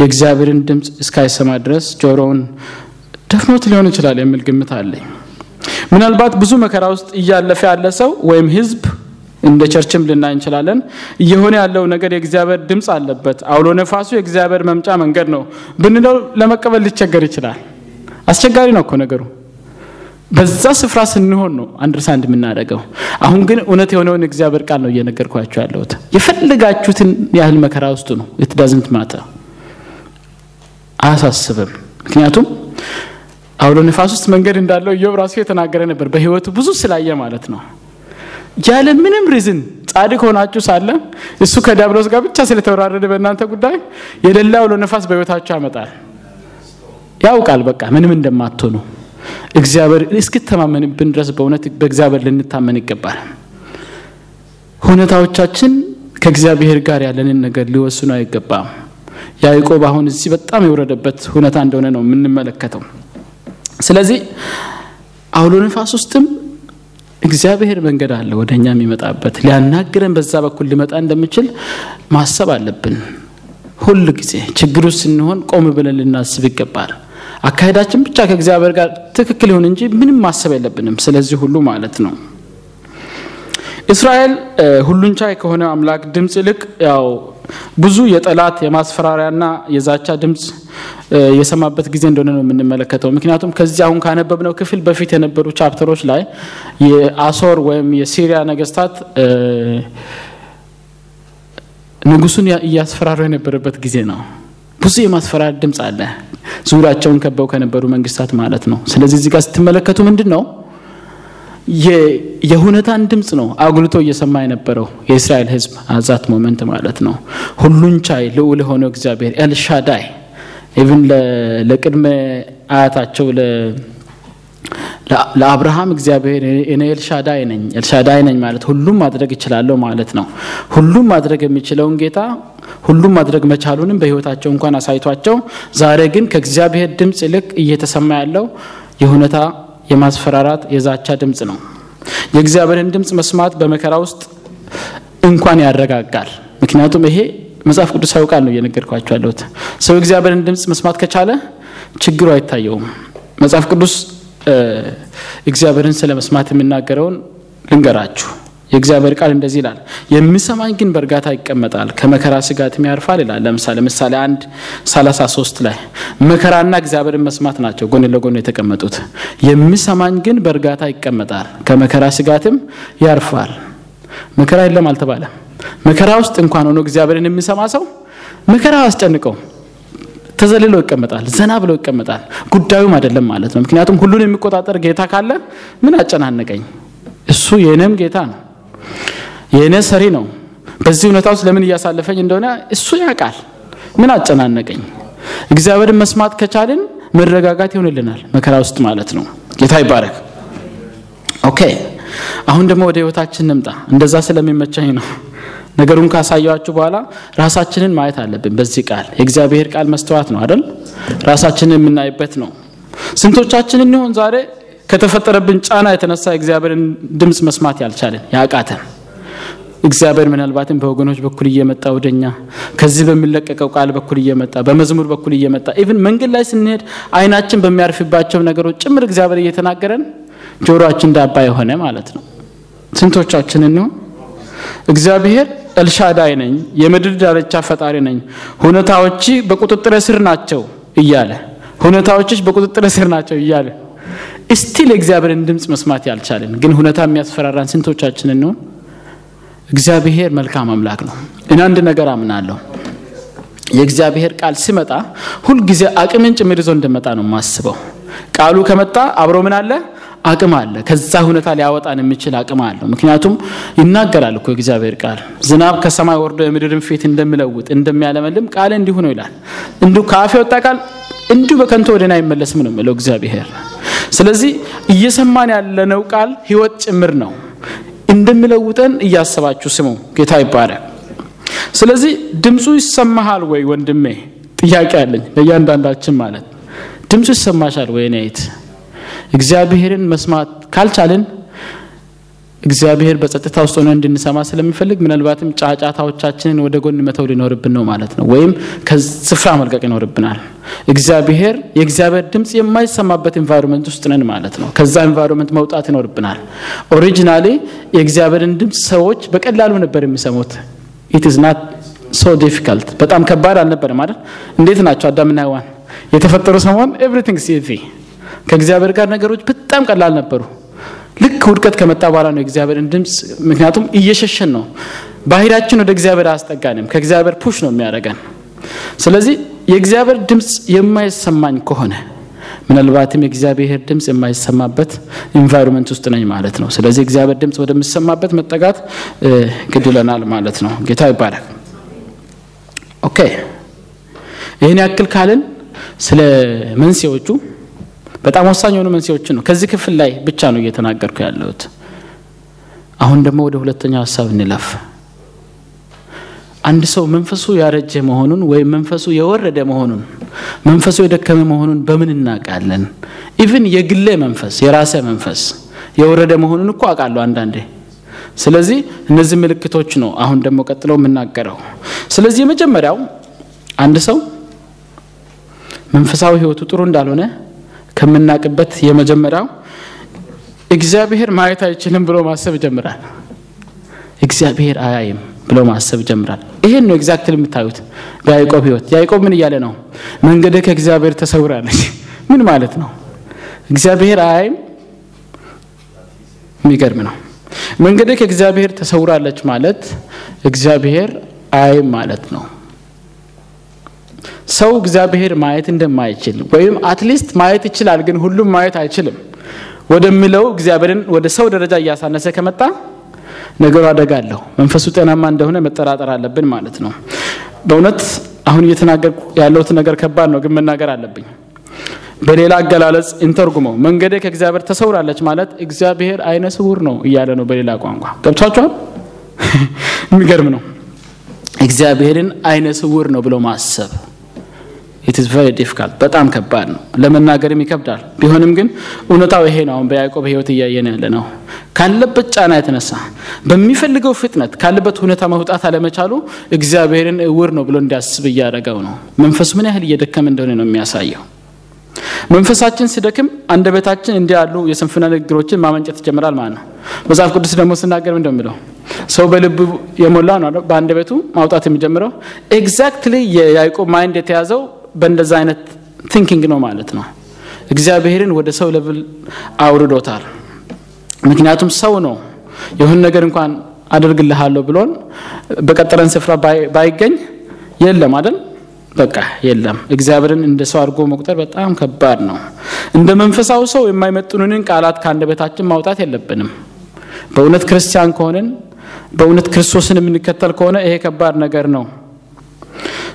የእግዚአብሔርን ድምፅ እስካይሰማ ድረስ ጆሮውን ደፍኖት ሊሆን ይችላል የሚል ግምት አለኝ። ምናልባት ብዙ መከራ ውስጥ እያለፈ ያለ ሰው ወይም ሕዝብ እንደ ቸርችም ልናይ እንችላለን። እየሆነ ያለው ነገር የእግዚአብሔር ድምፅ አለበት፣ አውሎ ነፋሱ የእግዚአብሔር መምጫ መንገድ ነው ብንለው ለመቀበል ሊቸገር ይችላል። አስቸጋሪ ነው እኮ ነገሩ። በዛ ስፍራ ስንሆን ነው understand የምናደርገው። አሁን ግን እውነት የሆነውን እግዚአብሔር ቃል ነው እየነገርኳችሁ ያለሁት። የፈለጋችሁትን ያህል መከራ ውስጥ ሁኑ it matter አያሳስብም። ምክንያቱም አውሎ ነፋስ ውስጥ መንገድ እንዳለው ኢዮብ ራሱ የተናገረ ነበር፣ በህይወቱ ብዙ ስላየ ማለት ነው። ያለ ምንም reason ጻድቅ ሆናችሁ ሳለ እሱ ከዲያብሎስ ጋር ብቻ ስለተወራረደ በእናንተ ጉዳይ የሌላ አውሎ ነፋስ በህይወታችሁ ያመጣል። ያውቃል በቃ ምንም እንደማትሆኑ እግዚአብሔር እስክተማመንብን ድረስ በእውነት በእግዚአብሔር ልንታመን ይገባል። ሁኔታዎቻችን ከእግዚአብሔር ጋር ያለንን ነገር ሊወስኑ አይገባም። ያዕቆብ አሁን እዚህ በጣም የወረደበት ሁኔታ እንደሆነ ነው የምንመለከተው። ስለዚህ አውሎ ነፋስ ውስጥም እግዚአብሔር መንገድ አለ ወደ እኛ የሚመጣበት ሊያናግረን በዛ በኩል ሊመጣ እንደሚችል ማሰብ አለብን። ሁል ጊዜ ውስጥ ስንሆን ቆም ብለን ልናስብ ይገባል። አካሄዳችን ብቻ ከእግዚአብሔር ጋር ትክክል ይሁን እንጂ ምንም ማሰብ የለብንም። ስለዚህ ሁሉ ማለት ነው እስራኤል ሁሉን ቻይ ከሆነ አምላክ ድምፅ ይልቅ ያው ብዙ የጠላት የማስፈራሪያና የዛቻ ድምፅ የሰማበት ጊዜ እንደሆነ ነው የምንመለከተው። ምክንያቱም ከዚህ አሁን ካነበብነው ክፍል በፊት የነበሩ ቻፕተሮች ላይ የአሶር ወይም የሲሪያ ነገስታት ንጉሱን እያስፈራሩ የነበረበት ጊዜ ነው። ብዙ የማስፈራሪያ ድምፅ አለ፣ ዙሪያቸውን ከበው ከነበሩ መንግስታት ማለት ነው። ስለዚህ እዚህ ጋር ስትመለከቱ ምንድን ነው የሁኔታን ድምፅ ነው አጉልቶ እየሰማ የነበረው የእስራኤል ሕዝብ at that moment ማለት ነው። ሁሉን ቻይ ልዑል የሆነው እግዚአብሔር ኤልሻዳይ even ለቅድመ አያታቸው ለአብርሃም እግዚአብሔር እኔ ኤልሻዳይ ነኝ ኤልሻዳይ ነኝ ማለት ሁሉም ማድረግ እችላለሁ ማለት ነው። ሁሉም ማድረግ የሚችለውን ጌታ ሁሉም ማድረግ መቻሉንም በህይወታቸው እንኳን አሳይቷቸው፣ ዛሬ ግን ከእግዚአብሔር ድምፅ ይልቅ እየተሰማ ያለው የሁነታ የማስፈራራት የዛቻ ድምፅ ነው። የእግዚአብሔርን ድምፅ መስማት በመከራ ውስጥ እንኳን ያረጋጋል። ምክንያቱም ይሄ መጽሐፍ ቅዱሳዊ ቃል ነው እየነገርኳቸው ያለሁት። ሰው የእግዚአብሔርን ድምፅ መስማት ከቻለ ችግሩ አይታየውም። መጽሐፍ ቅዱስ እግዚአብሔርን ስለ መስማት የሚናገረውን ልንገራችሁ። የእግዚአብሔር ቃል እንደዚህ ይላል፣ የሚሰማኝ ግን በእርጋታ ይቀመጣል፣ ከመከራ ስጋትም ያርፋል ይላል። ለምሳሌ ምሳሌ አንድ ሰላሳ ሶስት ላይ መከራና እግዚአብሔርን መስማት ናቸው ጎን ለጎን የተቀመጡት። የሚሰማኝ ግን በእርጋታ ይቀመጣል፣ ከመከራ ስጋትም ያርፋል። መከራ የለም አልተባለም። መከራ ውስጥ እንኳን ሆኖ እግዚአብሔርን የሚሰማ ሰው መከራ አያስጨንቀው፣ ተዘልሎ ይቀመጣል፣ ዘና ብሎ ይቀመጣል። ጉዳዩም አይደለም ማለት ነው። ምክንያቱም ሁሉን የሚቆጣጠር ጌታ ካለ ምን አጨናነቀኝ? እሱ የእኔም ጌታ ነው የእኔ ሰሪ ነው። በዚህ ሁኔታ ውስጥ ለምን እያሳለፈኝ እንደሆነ እሱ ያውቃል። ምን አጨናነቀኝ? እግዚአብሔርን መስማት ከቻልን መረጋጋት ይሆንልናል፣ መከራ ውስጥ ማለት ነው። ጌታ ይባረክ። okay፣ አሁን ደግሞ ወደ ህይወታችን እንምጣ። እንደዛ ስለሚመቸኝ ነው። ነገሩን ካሳየዋችሁ በኋላ ራሳችንን ማየት አለብን። በዚህ ቃል የእግዚአብሔር ቃል መስተዋት ነው አይደል? ራሳችንን የምናይበት ነው። ስንቶቻችን እንሆን ዛሬ ከተፈጠረብን ጫና የተነሳ እግዚአብሔርን ድምፅ መስማት ያልቻለን ያቃተን እግዚአብሔር ምናልባትም በወገኖች በኩል እየመጣ ወደኛ ከዚህ በሚለቀቀው ቃል በኩል እየመጣ በመዝሙር በኩል እየመጣ even መንገድ ላይ ስንሄድ አይናችን በሚያርፍባቸው ነገሮች ጭምር እግዚአብሔር እየተናገረን ጆሮአችን ዳባ የሆነ ማለት ነው። ስንቶቻችን እንሆን? እግዚአብሔር ኤልሻዳይ ነኝ፣ የምድር ዳርቻ ፈጣሪ ነኝ፣ ሁኔታዎች በቁጥጥር ስር ናቸው እያለ ሁኔታዎችሽ በቁጥጥር ስር ናቸው እያለ እስቲል የእግዚአብሔርን ድምፅ መስማት ያልቻለን ግን ሁኔታ የሚያስፈራራን ስንቶቻችን እንሆን? እግዚአብሔር መልካም አምላክ ነው። እኔ አንድ ነገር አምናለሁ። የእግዚአብሔር ቃል ሲመጣ ሁልጊዜ አቅምን ጭምር ይዞ እንደመጣ ነው የማስበው። ቃሉ ከመጣ አብሮ ምን አለ? አቅም አለ። ከዛ ሁኔታ ሊያወጣን የሚችል አቅም አለው። ምክንያቱም ይናገራል እኮ የእግዚአብሔር ቃል ዝናብ ከሰማይ ወርዶ የምድርን ፊት እንደሚለውጥ እንደሚያለመልም ቃል እንዲሁ ነው ይላል። እንዲሁ ከአፍ የወጣ ቃል እንዲሁ በከንቱ ወደ እኔ አይመለስም ነው የሚለው እግዚአብሔር። ስለዚህ እየሰማን ያለነው ቃል ሕይወት ጭምር ነው። እንደሚለውጠን እያሰባችሁ ስሙ። ጌታ ይባረክ። ስለዚህ ድምፁ ይሰማሃል ወይ ወንድሜ? ጥያቄ አለኝ ለእያንዳንዳችን ማለት ድምፁ ይሰማሻል ወይ? እኔት እግዚአብሔርን መስማት ካልቻልን እግዚአብሔር በጸጥታ ውስጥ ሆነ እንድንሰማ ስለሚፈልግ ምናልባትም ጫጫታዎቻችንን ወደ ጎን መተው ሊኖርብን ነው ማለት ነው። ወይም ከስፍራ መልቀቅ ይኖርብናል። እግዚአብሔር የእግዚአብሔር ድምፅ የማይሰማበት environment ውስጥ ነን ማለት ነው። ከዛ environment መውጣት ይኖርብናል። originally የእግዚአብሔርን ድምፅ ሰዎች በቀላሉ ነበር የሚሰሙት። it is not so difficult በጣም ከባድ አልነበረም አይደል? እንዴት ናቸው አዳምና ሔዋን የተፈጠሩ ሰሞን everything is easy ከእግዚአብሔር ጋር ነገሮች በጣም ቀላል ነበሩ። ልክ ውድቀት ከመጣ በኋላ ነው የእግዚአብሔርን ድምፅ ምክንያቱም እየሸሸን ነው። ባህሪያችን ወደ እግዚአብሔር አያስጠጋንም። ከእግዚአብሔር push ነው የሚያደርገን። ስለዚህ የእግዚአብሔር ድምፅ የማይሰማኝ ከሆነ ምናልባትም የእግዚአብሔር ድምፅ የማይሰማበት environment ውስጥ ነኝ ማለት ነው። ስለዚህ እግዚአብሔር ድምፅ ወደሚሰማበት መጠጋት ግድ ይለናል ማለት ነው። ጌታ ይባረክ። okay ይህን ያክል ካልን ስለ መንስኤዎቹ በጣም ወሳኝ የሆኑ መንስኤዎችን ነው ከዚህ ክፍል ላይ ብቻ ነው እየተናገርኩ ያለሁት። አሁን ደግሞ ወደ ሁለተኛው ሀሳብ እንለፍ። አንድ ሰው መንፈሱ ያረጀ መሆኑን ወይም መንፈሱ የወረደ መሆኑን መንፈሱ የደከመ መሆኑን በምን እናውቃለን? ኢቭን የግሌ መንፈስ የራሴ መንፈስ የወረደ መሆኑን እኮ አውቃለሁ አንዳንዴ። ስለዚህ እነዚህ ምልክቶች ነው አሁን ደግሞ ቀጥለው የምናገረው። ስለዚህ የመጀመሪያው አንድ ሰው መንፈሳዊ ሕይወቱ ጥሩ እንዳልሆነ ከምናውቅበት የመጀመሪያው እግዚአብሔር ማየት አይችልም ብሎ ማሰብ ይጀምራል። እግዚአብሔር አያይም ብሎ ማሰብ ይጀምራል። ይሄን ነው exactly የምታዩት በያዕቆብ ሕይወት። ያዕቆብ ምን እያለ ነው? መንገዴ ከእግዚአብሔር ተሰውራለች። ምን ማለት ነው? እግዚአብሔር አያይም። የሚገርም ነው። መንገዴ ከእግዚአብሔር ተሰውራለች ማለት እግዚአብሔር አያይም ማለት ነው። ሰው እግዚአብሔር ማየት እንደማይችል ወይም at least ማየት ይችላል፣ ግን ሁሉም ማየት አይችልም ወደሚለው እግዚአብሔርን ወደ ሰው ደረጃ እያሳነሰ ከመጣ ነገሩ አደጋ አለው። መንፈሱ ጤናማ እንደሆነ መጠራጠር አለብን ማለት ነው። በእውነት አሁን እየተናገርኩ ያለሁት ነገር ከባድ ነው፣ ግን መናገር አለብኝ። በሌላ አገላለጽ እንተርጉመው። መንገዴ ከእግዚአብሔር ተሰውራለች ማለት እግዚአብሔር አይነ ስውር ነው እያለ ነው በሌላ ቋንቋ። ገብቷችኋል? የሚገርም ነው። እግዚአብሔርን አይነ ስውር ነው ብሎ ማሰብ it is very difficult በጣም ከባድ ነው፣ ለመናገርም ይከብዳል። ቢሆንም ግን እውነታው ይሄ ነው። አሁን በያዕቆብ ሕይወት እያየን ያለ ነው። ካለበት ጫና የተነሳ በሚፈልገው ፍጥነት ካለበት ሁኔታ መውጣት አለመቻሉ እግዚአብሔርን እውር ነው ብሎ እንዲያስብ እያደረገው ነው። መንፈሱ ምን ያህል እየደከመ እንደሆነ ነው የሚያሳየው። መንፈሳችን ሲደክም አንደበታችን እንዲህ ያሉ የስንፍና ንግግሮችን ማመንጨት ይጀምራል ማለት ነው። መጽሐፍ ቅዱስ ደግሞ ሲናገር ምንድን ነው የሚለው? ሰው በልቡ የሞላ ነው በአንደበቱ ማውጣት የሚጀምረው። exactly የያዕቆብ mind የተያዘው በእንደዛ አይነት thinking ነው ማለት ነው። እግዚአብሔርን ወደ ሰው level አውርዶታል። ምክንያቱም ሰው ነው የሆነ ነገር እንኳን አደርግልሃለሁ ብሎን በቀጠረን ስፍራ ባይገኝ የለም አይደል በቃ የለም። እግዚአብሔርን እንደ ሰው አድርጎ መቁጠር በጣም ከባድ ነው። እንደ መንፈሳዊ ሰው የማይመጥኑንን ቃላት ከአንደበታችን ማውጣት የለብንም። በእውነት ክርስቲያን ከሆንን በእውነት ክርስቶስን የምንከተል ከሆነ ይሄ ከባድ ነገር ነው።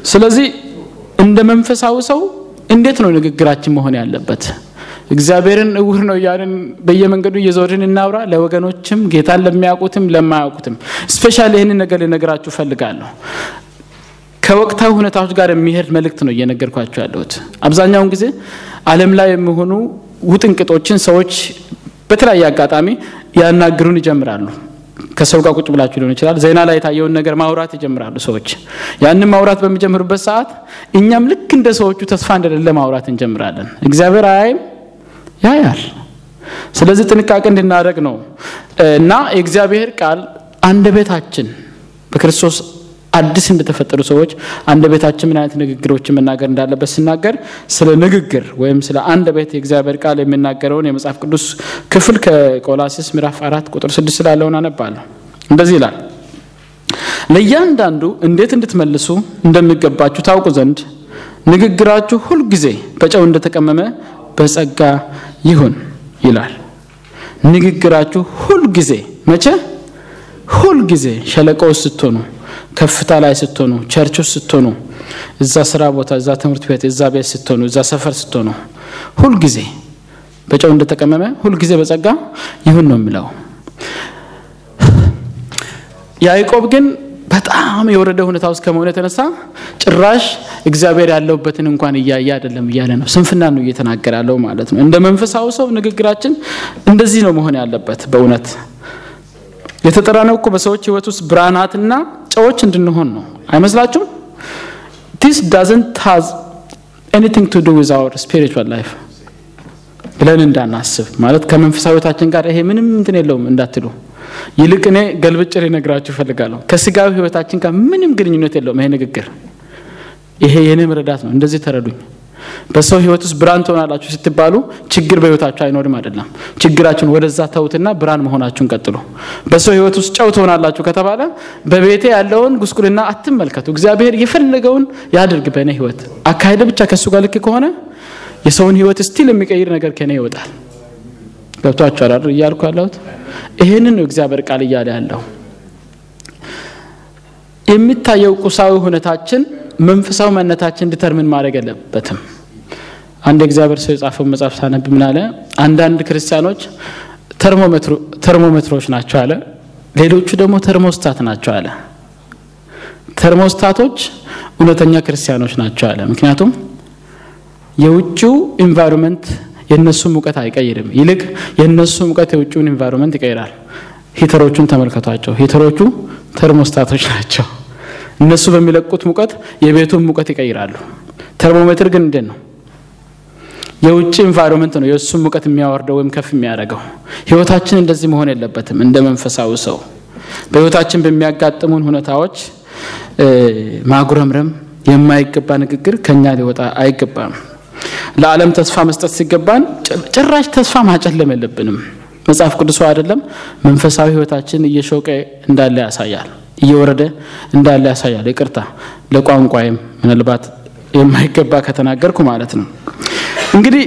ስለዚህ እንደ መንፈሳዊ ሰው እንዴት ነው ንግግራችን መሆን ያለበት? እግዚአብሔርን እውር ነው እያልን በየመንገዱ እየዞርን እናውራ? ለወገኖችም ጌታን ለሚያውቁትም ለማያውቁትም። ስፔሻሊ ይህንን ነገር ልነግራችሁ ፈልጋለሁ። ከወቅታዊ ሁኔታዎች ጋር የሚሄድ መልእክት ነው እየነገርኳቸው ያለሁት። አብዛኛውን ጊዜ ዓለም ላይ የሚሆኑ ውጥንቅጦችን ሰዎች በተለያየ አጋጣሚ ያናግሩን ይጀምራሉ። ከሰው ጋር ቁጭ ብላችሁ ሊሆን ይችላል። ዜና ላይ የታየውን ነገር ማውራት ይጀምራሉ ሰዎች። ያንን ማውራት በሚጀምሩበት ሰዓት እኛም ልክ እንደ ሰዎቹ ተስፋ እንደሌለ ማውራት እንጀምራለን። እግዚአብሔር አያይም? ያያል። ስለዚህ ጥንቃቄ እንድናደርግ ነው እና የእግዚአብሔር ቃል አንደበታችን በክርስቶስ አዲስ እንደተፈጠሩ ሰዎች አንደበታችን ምን አይነት ንግግሮችን መናገር እንዳለበት ሲናገር ስለ ንግግር ወይም ስለ አንደበት የእግዚአብሔር ቃል የሚናገረውን የመጽሐፍ ቅዱስ ክፍል ከቆላሲስ ምዕራፍ አራት ቁጥር ስድስት ላለውን አነባለሁ። እንደዚህ ይላል፣ ለእያንዳንዱ እንዴት እንድትመልሱ እንደሚገባችሁ ታውቁ ዘንድ ንግግራችሁ ሁልጊዜ በጨው እንደተቀመመ በጸጋ ይሁን ይላል። ንግግራችሁ ሁልጊዜ መቼ? ሁልጊዜ ሸለቆ ስትሆኑ ከፍታ ላይ ስትሆኑ፣ church ውስጥ ስትሆኑ፣ እዛ ስራ ቦታ፣ እዛ ትምህርት ቤት፣ እዛ ቤት ስትሆኑ፣ እዛ ሰፈር ስትሆኑ፣ ሁልጊዜ በጨው እንደተቀመመ ሁልጊዜ በጸጋ ይሁን ነው የሚለው። ያዕቆብ ግን በጣም የወረደ ሁኔታ ውስጥ ከመሆኑ የተነሳ ጭራሽ እግዚአብሔር ያለውበትን እንኳን እያየ አይደለም እያለ ነው። ስንፍና ነው እየተናገረ ያለው ማለት ነው። እንደ መንፈሳዊ ሰው ንግግራችን እንደዚህ ነው መሆን ያለበት። በእውነት የተጠራነው እኮ በሰዎች ሕይወት ውስጥ ብርሃናትና ጨዎች እንድንሆን ነው። አይመስላችሁም? this doesn't has anything to do with our spiritual life ብለን እንዳናስብ ማለት ከመንፈሳዊ ሕይወታችን ጋር ይሄ ምንም እንትን የለውም እንዳትሉ ይልቅ እኔ ገልብጬ ልነግራችሁ እፈልጋለሁ። ከስጋዊ ህይወታችን ጋር ምንም ግንኙነት የለውም ይሄ ንግግር። ይሄ የኔ መረዳት ነው። እንደዚህ ተረዱኝ። በሰው ህይወት ውስጥ ብርሃን ትሆናላችሁ ስትባሉ ችግር በህይወታችሁ አይኖርም አይደለም። ችግራችሁን ወደዛ ተውትና ብርሃን መሆናችሁን ቀጥሉ። በሰው ህይወት ውስጥ ጨው ትሆናላችሁ ከተባለ በቤቴ ያለውን ጉስቁልና አትመልከቱ። እግዚአብሔር የፈለገውን ያድርግ በእኔ ህይወት። አካሄዴ ብቻ ከእሱ ጋር ልክ ከሆነ የሰውን ህይወት still የሚቀይር ነገር ከኔ ይወጣል። ገብቷችኋል አይደል እያልኩ ያለሁት ይሄንን ነው እግዚአብሔር ቃል እያለ ያለው የሚታየው ቁሳዊ ሁኔታችን መንፈሳዊ ማንነታችን determine ማድረግ የለበትም አንድ እግዚአብሔር ሰው የጻፈው መጽሐፍ ሳነብ ምን አለ አንዳንድ ክርስቲያኖች thermometer ኦች ናቸው አለ ሌሎቹ ደግሞ thermostat ናቸው አለ thermostat ኦች እውነተኛ ክርስቲያኖች ናቸው አለ ምክንያቱም የውጭው environment የእነሱ ሙቀት አይቀይርም። ይልቅ የእነሱ ሙቀት የውጭውን environment ይቀይራል። heater ኦቹን ተመልከቷቸው። heater ኦቹ thermostat ኦች ናቸው። እነሱ በሚለቁት ሙቀት የቤቱን ሙቀት ይቀይራሉ። thermometer ግን እንዴት ነው? የውጭ environment ነው የእሱን ሙቀት የሚያወርደው ወይም ከፍ የሚያደርገው። ህይወታችን እንደዚህ መሆን የለበትም። እንደ መንፈሳዊ ሰው በህይወታችን በሚያጋጥሙን ሁኔታዎች ማጉረምረም፣ የማይገባ ንግግር ከኛ ሊወጣ አይገባም። ለዓለም ተስፋ መስጠት ሲገባን ጭራሽ ተስፋ ማጨለም የለብንም። መጽሐፍ ቅዱስ አይደለም መንፈሳዊ ህይወታችን እየሾቀ እንዳለ ያሳያል፣ እየወረደ እንዳለ ያሳያል። ይቅርታ ለቋንቋይም ምናልባት የማይገባ ከተናገርኩ ማለት ነው። እንግዲህ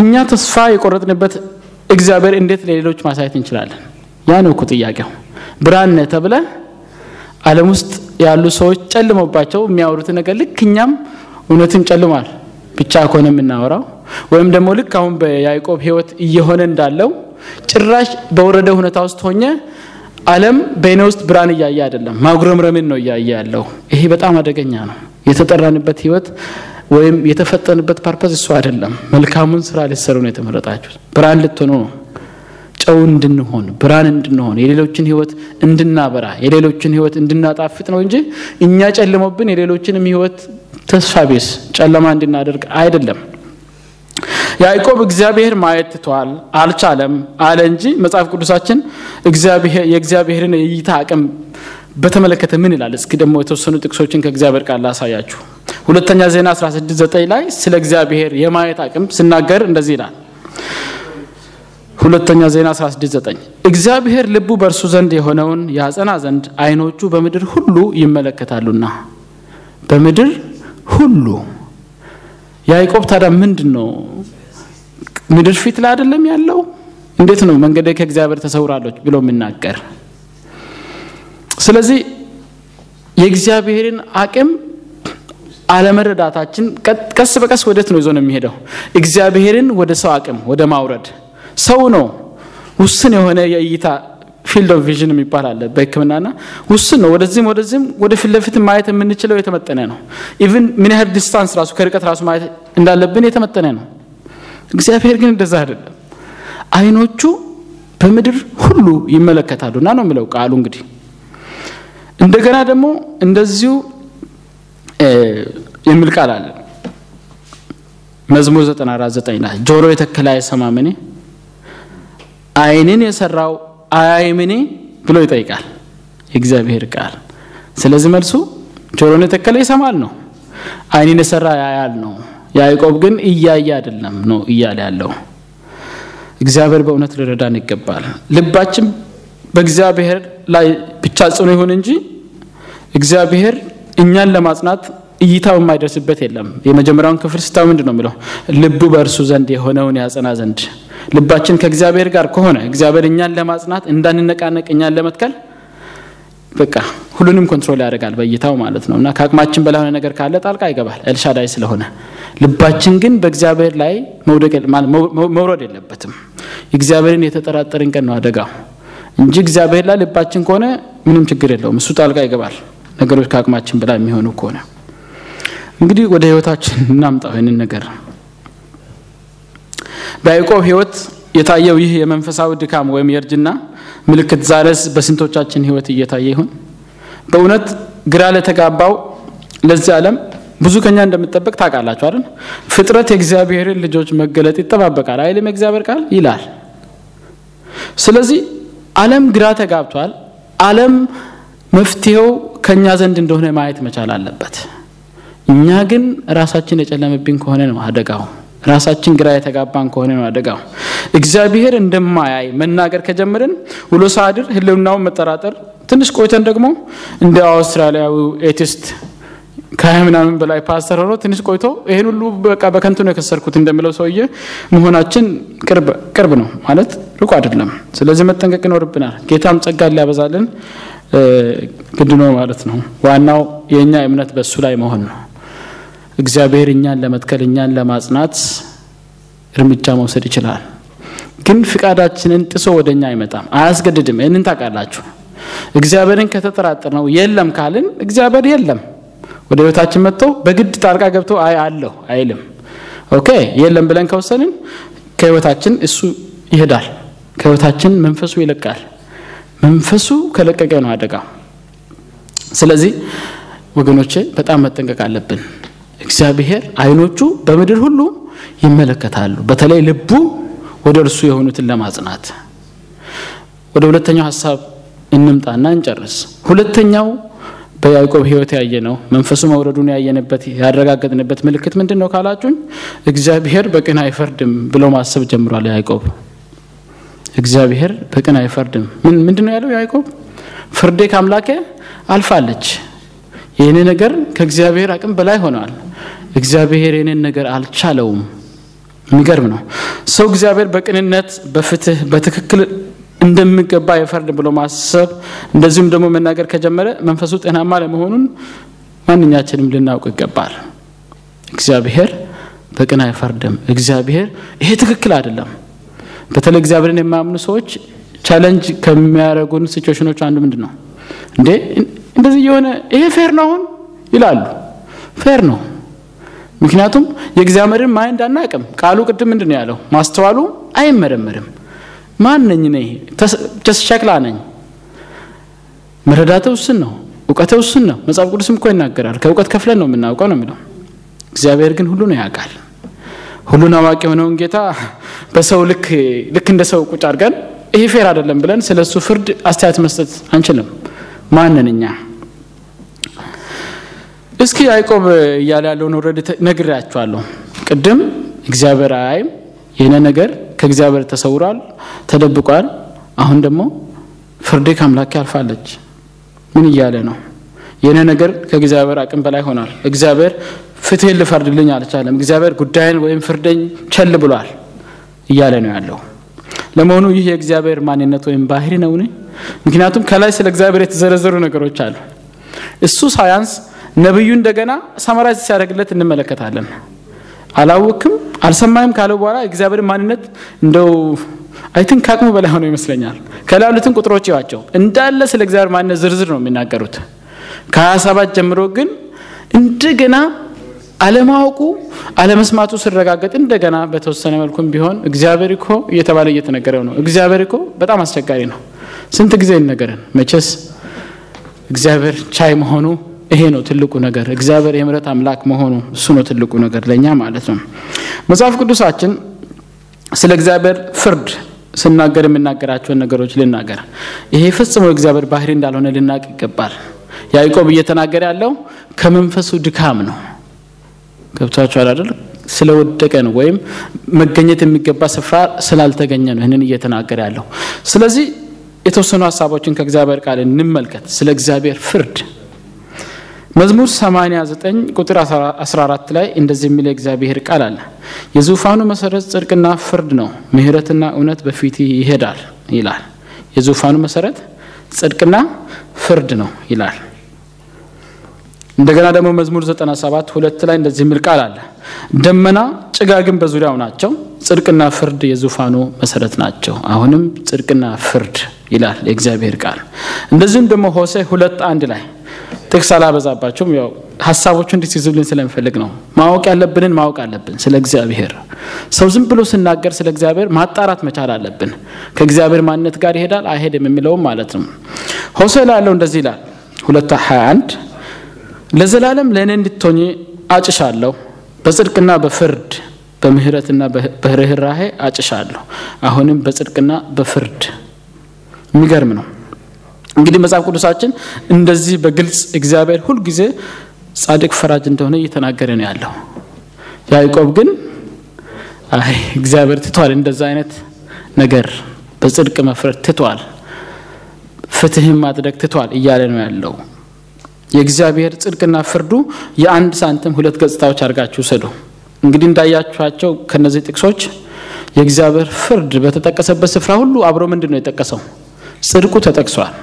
እኛ ተስፋ የቆረጥንበት እግዚአብሔር እንዴት ለሌሎች ማሳየት እንችላለን? ያ ነው እኮ ጥያቄው። ብርሃን ተብለ ዓለም ውስጥ ያሉ ሰዎች ጨልሞባቸው የሚያወሩት ነገር ልክ እኛም እውነትም ጨልሟል ብቻ ከሆነ የምናወራው ወይም ደግሞ ልክ አሁን በያዕቆብ ህይወት እየሆነ እንዳለው ጭራሽ በወረደ ሁኔታ ውስጥ ሆኜ ዓለም በእኔ ውስጥ ብርሃን እያየ አይደለም፣ ማጉረምረምን ነው እያየ ያለው። ይሄ በጣም አደገኛ ነው። የተጠራንበት ህይወት ወይም የተፈጠንበት ፓርፐዝ እሱ አይደለም። መልካሙን ስራ ልትሰሩ ነው የተመረጣችሁት። ብርሃን ልትሆኑ ነው። ጨው እንድንሆን ብርሃን እንድንሆን የሌሎችን ህይወት እንድናበራ የሌሎችን ህይወት እንድናጣፍጥ ነው እንጂ እኛ ጨልሞብን የሌሎችንም ህይወት ተስፋ ቢስ ጨለማ እንድናደርግ አይደለም። ያዕቆብ እግዚአብሔር ማየት ትቷል፣ አልቻለም አለ እንጂ መጽሐፍ ቅዱሳችን የእግዚአብሔርን የእይታ አቅም በተመለከተ ምን ይላል? እስኪ ደግሞ የተወሰኑ ጥቅሶችን ከእግዚአብሔር ቃል ላሳያችሁ። ሁለተኛ ዜና 16፥9 ላይ ስለ እግዚአብሔር የማየት አቅም ሲናገር እንደዚህ ይላል። ሁለተኛ ዜና 16፥9 እግዚአብሔር ልቡ በእርሱ ዘንድ የሆነውን ያጸና ዘንድ ዓይኖቹ በምድር ሁሉ ይመለከታሉና በምድር ሁሉ ያዕቆብ ታዲያ ምንድን ነው ምድር ፊት ላይ አይደለም ያለው? እንዴት ነው መንገዴ ከእግዚአብሔር ተሰውራለች ብሎ የሚናገር? ስለዚህ የእግዚአብሔርን አቅም አለመረዳታችን ቀስ በቀስ ወዴት ነው ይዞ ነው የሚሄደው? እግዚአብሔርን ወደ ሰው አቅም ወደ ማውረድ። ሰው ነው ውስን የሆነ የእይታ field of vision የሚባል አለ በሕክምናና ውስን ነው። ወደዚህም ወደዚህም ወደ ፊት ማየት የምንችለው የተመጠነ ነው። even ምን ያህል distance ራሱ ከርቀት ራሱ ማየት እንዳለብን የተመጠነ ነው። እግዚአብሔር ግን እንደዛ አይደለም። አይኖቹ በምድር ሁሉ ይመለከታሉና ነው የሚለው ቃሉ። እንግዲህ እንደገና ደግሞ እንደዚሁ የሚል ቃል አለ መዝሙር 94 9 ላይ ጆሮ የተከለ አይሰማምን? አይንን የሰራው አያይምን ብሎ ይጠይቃል የእግዚአብሔር ቃል። ስለዚህ መልሱ ጆሮን የተከለ ይሰማል ነው፣ አይንን የሰራ ያያል ነው። ያዕቆብ ግን እያየ አይደለም ነው እያለ ያለው። እግዚአብሔር በእውነት ሊረዳን ይገባል። ልባችን በእግዚአብሔር ላይ ብቻ ጽኑ ይሁን እንጂ እግዚአብሔር እኛን ለማጽናት እይታው የማይደርስበት የለም። የመጀመሪያውን ክፍል ስታው ምንድን ነው የሚለው? ልቡ በእርሱ ዘንድ የሆነውን ያጸና ዘንድ። ልባችን ከእግዚአብሔር ጋር ከሆነ እግዚአብሔር እኛን ለማጽናት እንዳንነቃነቅ፣ እኛን ለመትከል በቃ ሁሉንም control ያደርጋል በእይታው ማለት ነው። እና ከአቅማችን በላይ ነገር ካለ ጣልቃ ይገባል ኤልሻዳይ ስለሆነ። ልባችን ግን በእግዚአብሔር ላይ መውረድ የለበትም። እግዚአብሔርን የተጠራጠርን ቀን ነው አደጋው እንጂ እግዚአብሔር ላይ ልባችን ከሆነ ምንም ችግር የለውም። እሱ ጣልቃ ይገባል ነገሮች ከአቅማችን በላይ የሚሆኑ ከሆነ። እንግዲህ ወደ ህይወታችን እናምጣው ይህንን ነገር። በያዕቆብ ህይወት የታየው ይህ የመንፈሳዊ ድካም ወይም የእርጅና ምልክት ዛሬስ በስንቶቻችን ህይወት እየታየ ይሆን? በእውነት ግራ ለተጋባው ለዚህ ዓለም ብዙ ከኛ እንደምጠበቅ ታውቃላችሁ አይደል? ፍጥረት የእግዚአብሔርን ልጆች መገለጥ ይጠባበቃል አይልም የእግዚአብሔር ቃል ይላል። ስለዚህ ዓለም ግራ ተጋብቷል። ዓለም መፍትሄው ከኛ ዘንድ እንደሆነ ማየት መቻል አለበት። እኛ ግን ራሳችን የጨለመብን ከሆነ ነው አደጋው። ራሳችን ግራ የተጋባን ከሆነ ነው አደጋው። እግዚአብሔር እንደማያይ መናገር ከጀመርን ውሎ ሳድር ህልውናውን መጠራጠር፣ ትንሽ ቆይተን ደግሞ እንደ አውስትራሊያዊ ኤቲስት ከሀያ ምናምን በላይ ፓስተር ሆኖ ትንሽ ቆይቶ ይህን ሁሉ በቃ በከንቱ ነው የከሰርኩት እንደሚለው ሰውዬ መሆናችን ቅርብ ነው ማለት ሩቅ አይደለም። ስለዚህ መጠንቀቅ ይኖርብናል። ጌታም ጸጋ ሊያበዛልን ግድ ነው ማለት ነው። ዋናው የእኛ እምነት በእሱ ላይ መሆን ነው። እግዚአብሔር እኛን ለመትከል እኛን ለማጽናት እርምጃ መውሰድ ይችላል። ግን ፍቃዳችንን ጥሶ ወደ እኛ አይመጣም፣ አያስገድድም። ይህንን ታውቃላችሁ። እግዚአብሔርን ከተጠራጠር ነው የለም ካልን እግዚአብሔር የለም ወደ ህይወታችን መጥቶ በግድ ጣልቃ ገብቶ አይ አለሁ አይልም። okay የለም ብለን ከወሰንን ከህይወታችን እሱ ይሄዳል። ከህይወታችን መንፈሱ ይለቃል። መንፈሱ ከለቀቀ ነው አደጋው። ስለዚህ ወገኖቼ በጣም መጠንቀቅ አለብን። እግዚአብሔር አይኖቹ በምድር ሁሉ ይመለከታሉ። በተለይ ልቡ ወደ እርሱ የሆኑትን ለማጽናት። ወደ ሁለተኛው ሀሳብ እንምጣና እንጨርስ። ሁለተኛው በያዕቆብ ህይወት ያየ ነው መንፈሱ መውረዱን ያየንበት ያረጋገጥንበት ምልክት ምንድን ነው ካላችሁኝ፣ እግዚአብሔር በቅን አይፈርድም ብሎ ማሰብ ጀምሯል ያዕቆብ። እግዚአብሔር በቅን አይፈርድም። ምን ምንድን ነው ያለው ያዕቆብ? ፍርዴ ከአምላኬ አልፋለች። ይህን ነገር ከእግዚአብሔር አቅም በላይ ሆነዋል። እግዚአብሔር ይህንን ነገር አልቻለውም። የሚገርም ነው። ሰው እግዚአብሔር በቅንነት በፍትህ በትክክል እንደሚገባ የፈርድ ብሎ ማሰብ እንደዚሁም ደግሞ መናገር ከጀመረ መንፈሱ ጤናማ ለመሆኑን ማንኛችንም ልናውቅ ይገባል። እግዚአብሔር በቅን አይፈርድም። እግዚአብሔር ይሄ ትክክል አይደለም። በተለይ እግዚአብሔርን የማያምኑ ሰዎች challenge ከሚያደርጉን situationኖች አንዱ ምንድን ነው እንዴ እንደዚህ የሆነ ይሄ fair ነው አሁን ይላሉ። fair ነው። ምክንያቱም የእግዚአብሔርን mind አናቅም። ቃሉ ቅድም ምንድን ነው ያለው? ማስተዋሉ አይመረመርም። ማን ነኝ እኔ? ሸክላ ነኝ። መረዳተ ውስን ነው። እውቀተ ውስን ነው። መጽሐፍ ቅዱስም እኮ ይናገራል። ከእውቀት ከፍለን ነው የምናውቀው ነው የሚለው። እግዚአብሔር ግን ሁሉ ነው ያውቃል። ሁሉን አዋቂ የሆነውን ጌታ በሰው ልክ ልክ እንደ ሰው ቁጭ አድርገን ይሄ ፌር አይደለም ብለን ስለ እሱ ፍርድ አስተያየት መስጠት አንችልም። ማንን እኛ እስኪ ያዕቆብ እያለ ያለውን ወረድ ነግሬያችኋለሁ። ቅድም እግዚአብሔር አያይም፣ የሆነ ነገር ከእግዚአብሔር ተሰውሯል፣ ተደብቋል። አሁን ደግሞ ፍርዴ ከአምላኬ አልፋለች። ምን እያለ ነው? የሆነ ነገር ከእግዚአብሔር አቅም በላይ ሆኗል። እግዚአብሔር ፍትህን ልፈርድልኝ አልቻለም። እግዚአብሔር ጉዳይን ወይም ፍርደኝ ቸል ብሏል እያለ ነው ያለው። ለመሆኑ ይህ የእግዚአብሔር ማንነት ወይም ባህሪ ነውን? ምክንያቱም ከላይ ስለ እግዚአብሔር የተዘረዘሩ ነገሮች አሉ። እሱ ሳያንስ ነቢዩ እንደገና ሰማራይዝ ሲያደርግለት እንመለከታለን። አላወክም አልሰማይም ካለው በኋላ የእግዚአብሔር ማንነት እንደው አይትን ከአቅሙ በላይ ሆነው ይመስለኛል። ከላይ ያሉትን ቁጥሮች ይዋቸው እንዳለ ስለ እግዚአብሔር ማንነት ዝርዝር ነው የሚናገሩት። ከሀያ ሰባት ጀምሮ ግን እንደገና አለማወቁ አለመስማቱ ሲረጋገጥ እንደገና በተወሰነ መልኩም ቢሆን እግዚአብሔር እኮ እየተባለ እየተነገረው ነው። እግዚአብሔር እኮ በጣም አስቸጋሪ ነው። ስንት ጊዜ ይነገረን። መቼስ እግዚአብሔር ቻይ መሆኑ ይሄ ነው ትልቁ ነገር። እግዚአብሔር የምሕረት አምላክ መሆኑ እሱ ነው ትልቁ ነገር ለእኛ ማለት ነው። መጽሐፍ ቅዱሳችን ስለ እግዚአብሔር ፍርድ ስናገር የምናገራቸውን ነገሮች ልናገር። ይሄ ፈጽሞ እግዚአብሔር ባህሪ እንዳልሆነ ልናቅ ይገባል። ያዕቆብ እየተናገረ ያለው ከመንፈሱ ድካም ነው። ገብቷችኋል አይደል? ስለወደቀ ነው፣ ወይም መገኘት የሚገባ ስፍራ ስላልተገኘ ነው ይህንን እየተናገረ ያለው። ስለዚህ የተወሰኑ ሀሳቦችን ከእግዚአብሔር ቃል እንመልከት። ስለ እግዚአብሔር ፍርድ መዝሙር 89 ቁጥር 14 ላይ እንደዚህ የሚል የእግዚአብሔር ቃል አለ። የዙፋኑ መሰረት ጽድቅና ፍርድ ነው፣ ምሕረትና እውነት በፊት ይሄዳል ይላል። የዙፋኑ መሰረት ጽድቅና ፍርድ ነው ይላል። እንደገና ደግሞ መዝሙር 97 ሁለት ላይ እንደዚህ የሚል ቃል አለ። ደመና ጭጋግን በዙሪያው ናቸው፣ ጽድቅና ፍርድ የዙፋኑ መሰረት ናቸው። አሁንም ጽድቅና ፍርድ ይላል የእግዚአብሔር ቃል። እንደዚሁም ደግሞ ሆሴ ሁለት አንድ ላይ ጥቅስ አላበዛባቸውም። ያው ሀሳቦቹ እንዲትይዙልን ስለሚፈልግ ነው። ማወቅ ያለብንን ማወቅ አለብን ስለ እግዚአብሔር። ሰው ዝም ብሎ ስናገር ስለ እግዚአብሔር ማጣራት መቻል አለብን። ከእግዚአብሔር ማንነት ጋር ይሄዳል አይሄድም የሚለውም ማለት ነው። ሆሴ ላይ ያለው እንደዚህ ይላል ሁለት ሀያ አንድ ለዘላለም ለእኔ እንድትሆኚ አጭሻለሁ፣ በጽድቅና በፍርድ በምህረትና በርኅራሄ አጭሻለሁ። አሁንም በጽድቅና በፍርድ የሚገርም ነው። እንግዲህ መጽሐፍ ቅዱሳችን እንደዚህ በግልጽ እግዚአብሔር ሁልጊዜ ጻድቅ ፈራጅ እንደሆነ እየተናገረ ነው ያለው። ያዕቆብ ግን አይ እግዚአብሔር ትቷል፣ እንደዛ አይነት ነገር በጽድቅ መፍረድ ትቷል፣ ፍትህን ማድረግ ትቷል እያለ ነው ያለው። የእግዚአብሔር ጽድቅና ፍርዱ የአንድ ሳንቲም ሁለት ገጽታዎች አድርጋችሁ ውሰዱ። እንግዲህ እንዳያችኋቸው ከነዚህ ጥቅሶች የእግዚአብሔር ፍርድ በተጠቀሰበት ስፍራ ሁሉ አብሮ ምንድን ነው የጠቀሰው? ጽድቁ ተጠቅሷል።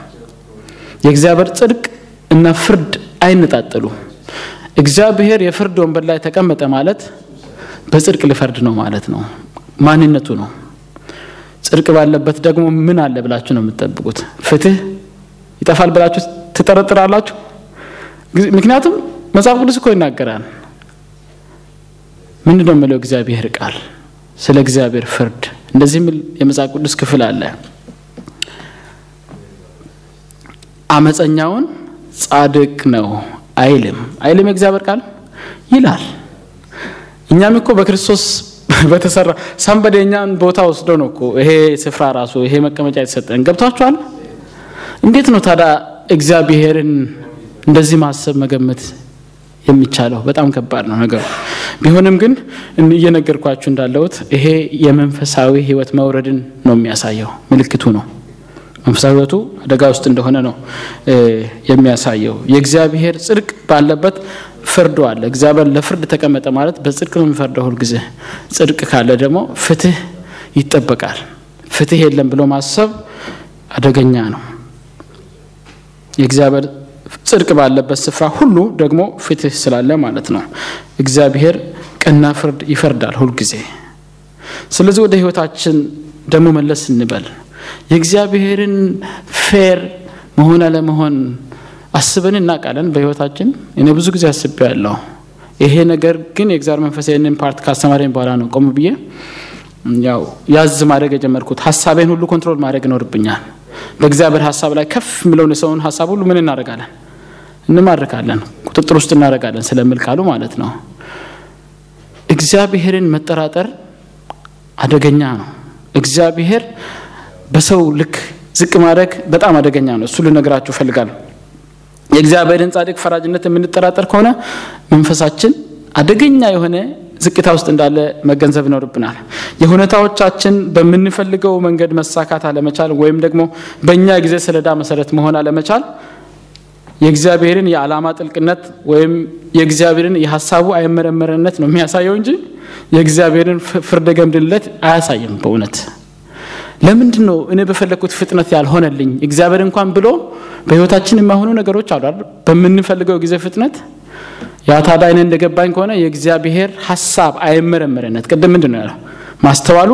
የእግዚአብሔር ጽድቅ እና ፍርድ አይነጣጠሉ። እግዚአብሔር የፍርድ ወንበር ላይ ተቀመጠ ማለት በጽድቅ ሊፈርድ ነው ማለት ነው። ማንነቱ ነው። ጽድቅ ባለበት ደግሞ ምን አለ ብላችሁ ነው የምትጠብቁት? ፍትህ ይጠፋል ብላችሁ ትጠረጥራላችሁ? ምክንያቱም መጽሐፍ ቅዱስ እኮ ይናገራል። ምንድን ነው የሚለው እግዚአብሔር ቃል ስለ እግዚአብሔር ፍርድ እንደዚህ የሚል የመጽሐፍ ቅዱስ ክፍል አለ። አመፀኛውን ጻድቅ ነው አይልም አይልም የእግዚአብሔር ቃል ይላል። እኛም እኮ በክርስቶስ በተሰራ ሳንበዴ እኛን ቦታ ወስዶ ነው እኮ ይሄ ስፍራ ራሱ ይሄ መቀመጫ የተሰጠን። ገብቷችኋል? እንዴት ነው ታዲያ እግዚአብሔርን እንደዚህ ማሰብ መገመት የሚቻለው? በጣም ከባድ ነው ነገሩ። ቢሆንም ግን እየነገርኳችሁ እንዳለሁት ይሄ የመንፈሳዊ ሕይወት መውረድን ነው የሚያሳየው፣ ምልክቱ ነው። መንፈሳዊ ሕይወቱ አደጋ ውስጥ እንደሆነ ነው የሚያሳየው። የእግዚአብሔር ጽድቅ ባለበት ፍርዱ አለ። እግዚአብሔር ለፍርድ ተቀመጠ ማለት በጽድቅ ነው የሚፈርደው ሁልጊዜ። ጽድቅ ካለ ደግሞ ፍትህ ይጠበቃል። ፍትህ የለም ብሎ ማሰብ አደገኛ ነው። የእግዚአብሔር ጽድቅ ባለበት ስፍራ ሁሉ ደግሞ ፍትህ ስላለ ማለት ነው። እግዚአብሔር ቀና ፍርድ ይፈርዳል ሁልጊዜ። ስለዚህ ወደ ህይወታችን ደግሞ መለስ እንበል። የእግዚአብሔርን ፌር መሆን አለመሆን አስበን እናውቃለን በህይወታችን። እኔ ብዙ ጊዜ አስቤ ያለሁ ይሄ ነገር ግን የእግዚአብሔር መንፈስ ይህንን part ካስተማረኝ በኋላ ነው ቆም ብዬ ያው ያዝ ማድረግ የጀመርኩት። ሀሳቤን ሁሉ control ማድረግ ይኖርብኛል። በእግዚአብሔር ሀሳብ ላይ ከፍ የሚለውን የሰውን ሀሳብ ሁሉ ምን እናደርጋለን? እንማርካለን፣ ቁጥጥር ውስጥ እናደርጋለን ስለሚል ቃሉ ማለት ነው። እግዚአብሔርን መጠራጠር አደገኛ ነው። እግዚአብሔር በሰው ልክ ዝቅ ማድረግ በጣም አደገኛ ነው። እሱ ልነግራችሁ እፈልጋለሁ። የእግዚአብሔርን ጻድቅ ፈራጅነት የምንጠራጠር ከሆነ መንፈሳችን አደገኛ የሆነ ዝቅታ ውስጥ እንዳለ መገንዘብ ይኖርብናል። የሁኔታዎቻችን በምንፈልገው መንገድ መሳካት አለመቻል ወይም ደግሞ በእኛ ጊዜ ሰሌዳ መሰረት መሆን አለመቻል የእግዚአብሔርን የዓላማ ጥልቅነት ወይም የእግዚአብሔርን የሀሳቡ አይመረመርነት ነው የሚያሳየው እንጂ የእግዚአብሔርን ፍርደ ገምድልነት አያሳይም። በእውነት ለምንድን ነው እኔ በፈለግኩት ፍጥነት ያልሆነልኝ? እግዚአብሔር እንኳን ብሎ በህይወታችን የማይሆኑ ነገሮች አሉ? በምንፈልገው ጊዜ ፍጥነት ያ ታዲያ እንደገባኝ ከሆነ የእግዚአብሔር ሀሳብ አይመረመርነት ቅድም ምንድን ነው ያለው? ማስተዋሉ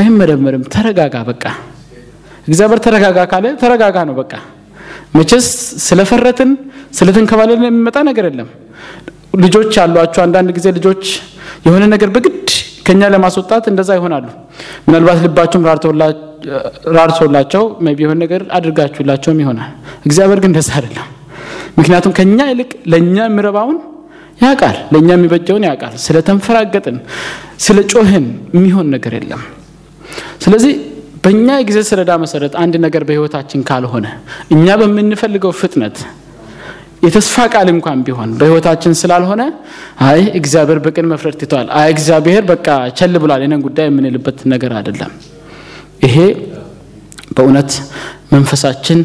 አይመረመርም። ተረጋጋ በቃ እግዚአብሔር ተረጋጋ ካለ ተረጋጋ ነው በቃ። መቼስ ስለፈረትን ስለተንከባለልን የሚመጣ ነገር የለም። ልጆች ያሏቸው አንዳንድ ጊዜ ልጆች የሆነ ነገር በግድ ከኛ ለማስወጣት እንደዛ ይሆናሉ። ምናልባት ልባቸውም ራርቶላቸው ቢ የሆነ ነገር አድርጋችሁላቸውም ይሆናል። እግዚአብሔር ግን እንደዛ አይደለም። ምክንያቱም ከኛ ይልቅ ለእኛ የሚረባውን ያውቃል፣ ለእኛ የሚበጀውን ያውቃል። ስለ ተንፈራገጥን ስለ ጮህን የሚሆን ነገር የለም። ስለዚህ በእኛ የጊዜ ሰሌዳ መሰረት አንድ ነገር በህይወታችን ካልሆነ እኛ በምንፈልገው ፍጥነት የተስፋ ቃል እንኳን ቢሆን በህይወታችን ስላልሆነ አይ እግዚአብሔር በቅን መፍረድ ትተዋል፣ አይ እግዚአብሔር በቃ ቸል ብሏል የነን ጉዳይ የምንልበት ነገር አይደለም። ይሄ በእውነት መንፈሳችን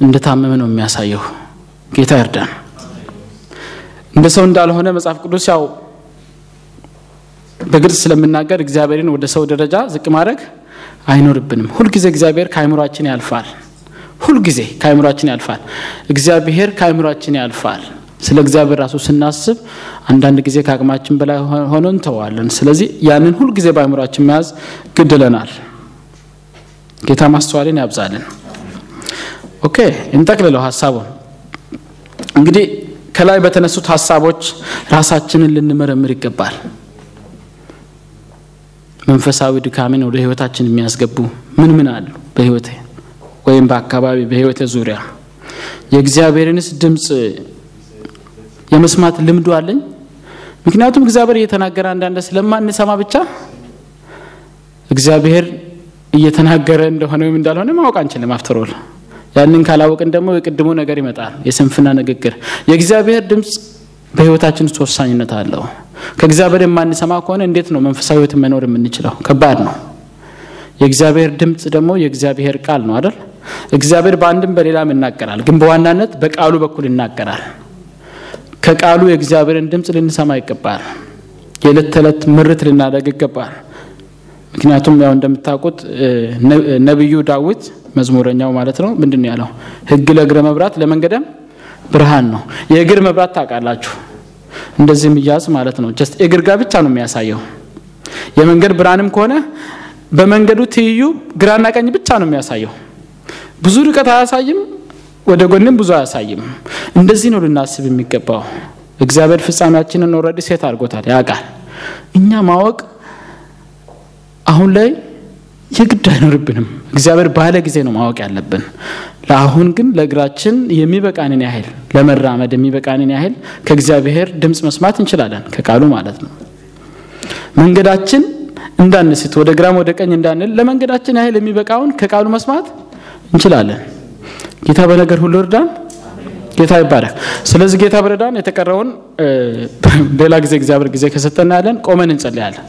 እንደታመመ ነው የሚያሳየው። ጌታ ይርዳን። እንደ ሰው እንዳልሆነ መጽሐፍ ቅዱስ ያው በግልጽ ስለምናገር እግዚአብሔርን ወደ ሰው ደረጃ ዝቅ ማድረግ አይኖርብንም። ሁልጊዜ እግዚአብሔር ከአይምሯችን ያልፋል። ሁልጊዜ ከአይምሯችን ያልፋል። እግዚአብሔር ከአይምሯችን ያልፋል። ስለ እግዚአብሔር ራሱ ስናስብ አንዳንድ ጊዜ ከአቅማችን በላይ ሆኖ እንተዋለን። ስለዚህ ያንን ሁልጊዜ በአይምሯችን መያዝ ግድ ይለናል። ጌታ ማስተዋልን ያብዛልን። okay እንጠቅልለው ሀሳቡን እንግዲህ ከላይ በተነሱት ሀሳቦች ራሳችንን ልንመረምር ይገባል። መንፈሳዊ ድካምን ወደ ህይወታችን የሚያስገቡ ምን ምን አሉ በህይወቴ ወይም በአካባቢ በህይወቴ ዙሪያ የእግዚአብሔርንስ ድምፅ የመስማት ልምዱ አለኝ? ምክንያቱም እግዚአብሔር እየተናገረ አንዳንድ ስለማንሰማ ብቻ እግዚአብሔር እየተናገረ እንደሆነ ወይም እንዳልሆነ ማወቅ አንችልም። አፍተሮል ያንን ካላወቅን ደግሞ የቅድሙ ነገር ይመጣል፣ የስንፍና ንግግር። የእግዚአብሔር ድምፅ በህይወታችን ውስጥ ወሳኝነት አለው። ከእግዚአብሔር የማንሰማ ከሆነ እንዴት ነው መንፈሳዊ ህይወት መኖር የምንችለው? ከባድ ነው። የእግዚአብሔር ድምፅ ደግሞ የእግዚአብሔር ቃል ነው አይደል? እግዚአብሔር በአንድም በሌላም ይናገራል፣ ግን በዋናነት በቃሉ በኩል ይናገራል። ከቃሉ የእግዚአብሔርን ድምፅ ልንሰማ ይገባል። የዕለት ተዕለት ምርት ልናደርግ ይገባል። ምክንያቱም ያው እንደምታውቁት ነቢዩ ዳዊት መዝሙረኛው ማለት ነው ምንድን ነው ያለው? ህግህ ለእግሬ መብራት ለመንገደም ብርሃን ነው። የእግር መብራት ታውቃላችሁ፣ እንደዚህ የሚያዝ ማለት ነው። just እግር ጋር ብቻ ነው የሚያሳየው። የመንገድ ብርሃንም ከሆነ በመንገዱ ትይዩ ግራና ቀኝ ብቻ ነው የሚያሳየው። ብዙ ርቀት አያሳይም፣ ወደ ጎንም ብዙ አያሳይም። እንደዚህ ነው ልናስብ የሚገባው። እግዚአብሔር ፍጻሜያችንን already set አድርጎታል፣ ያውቃል። እኛ ማወቅ አሁን ላይ የግድ አይኖርብንም። እግዚአብሔር ባለ ጊዜ ነው ማወቅ ያለብን። ለአሁን ግን ለእግራችን የሚበቃንን ያህል ለመራመድ የሚበቃንን ያህል ከእግዚአብሔር ድምፅ መስማት እንችላለን፣ ከቃሉ ማለት ነው። መንገዳችን እንዳንስት ወደ ግራም ወደ ቀኝ እንዳንል ለመንገዳችን ያህል የሚበቃውን ከቃሉ መስማት እንችላለን። ጌታ በነገር ሁሉ እርዳን። ጌታ ይባረክ። ስለዚህ ጌታ በረዳን። የተቀረውን ሌላ ጊዜ እግዚአብሔር ጊዜ ከሰጠን ያለን ቆመን እንጸልያለን።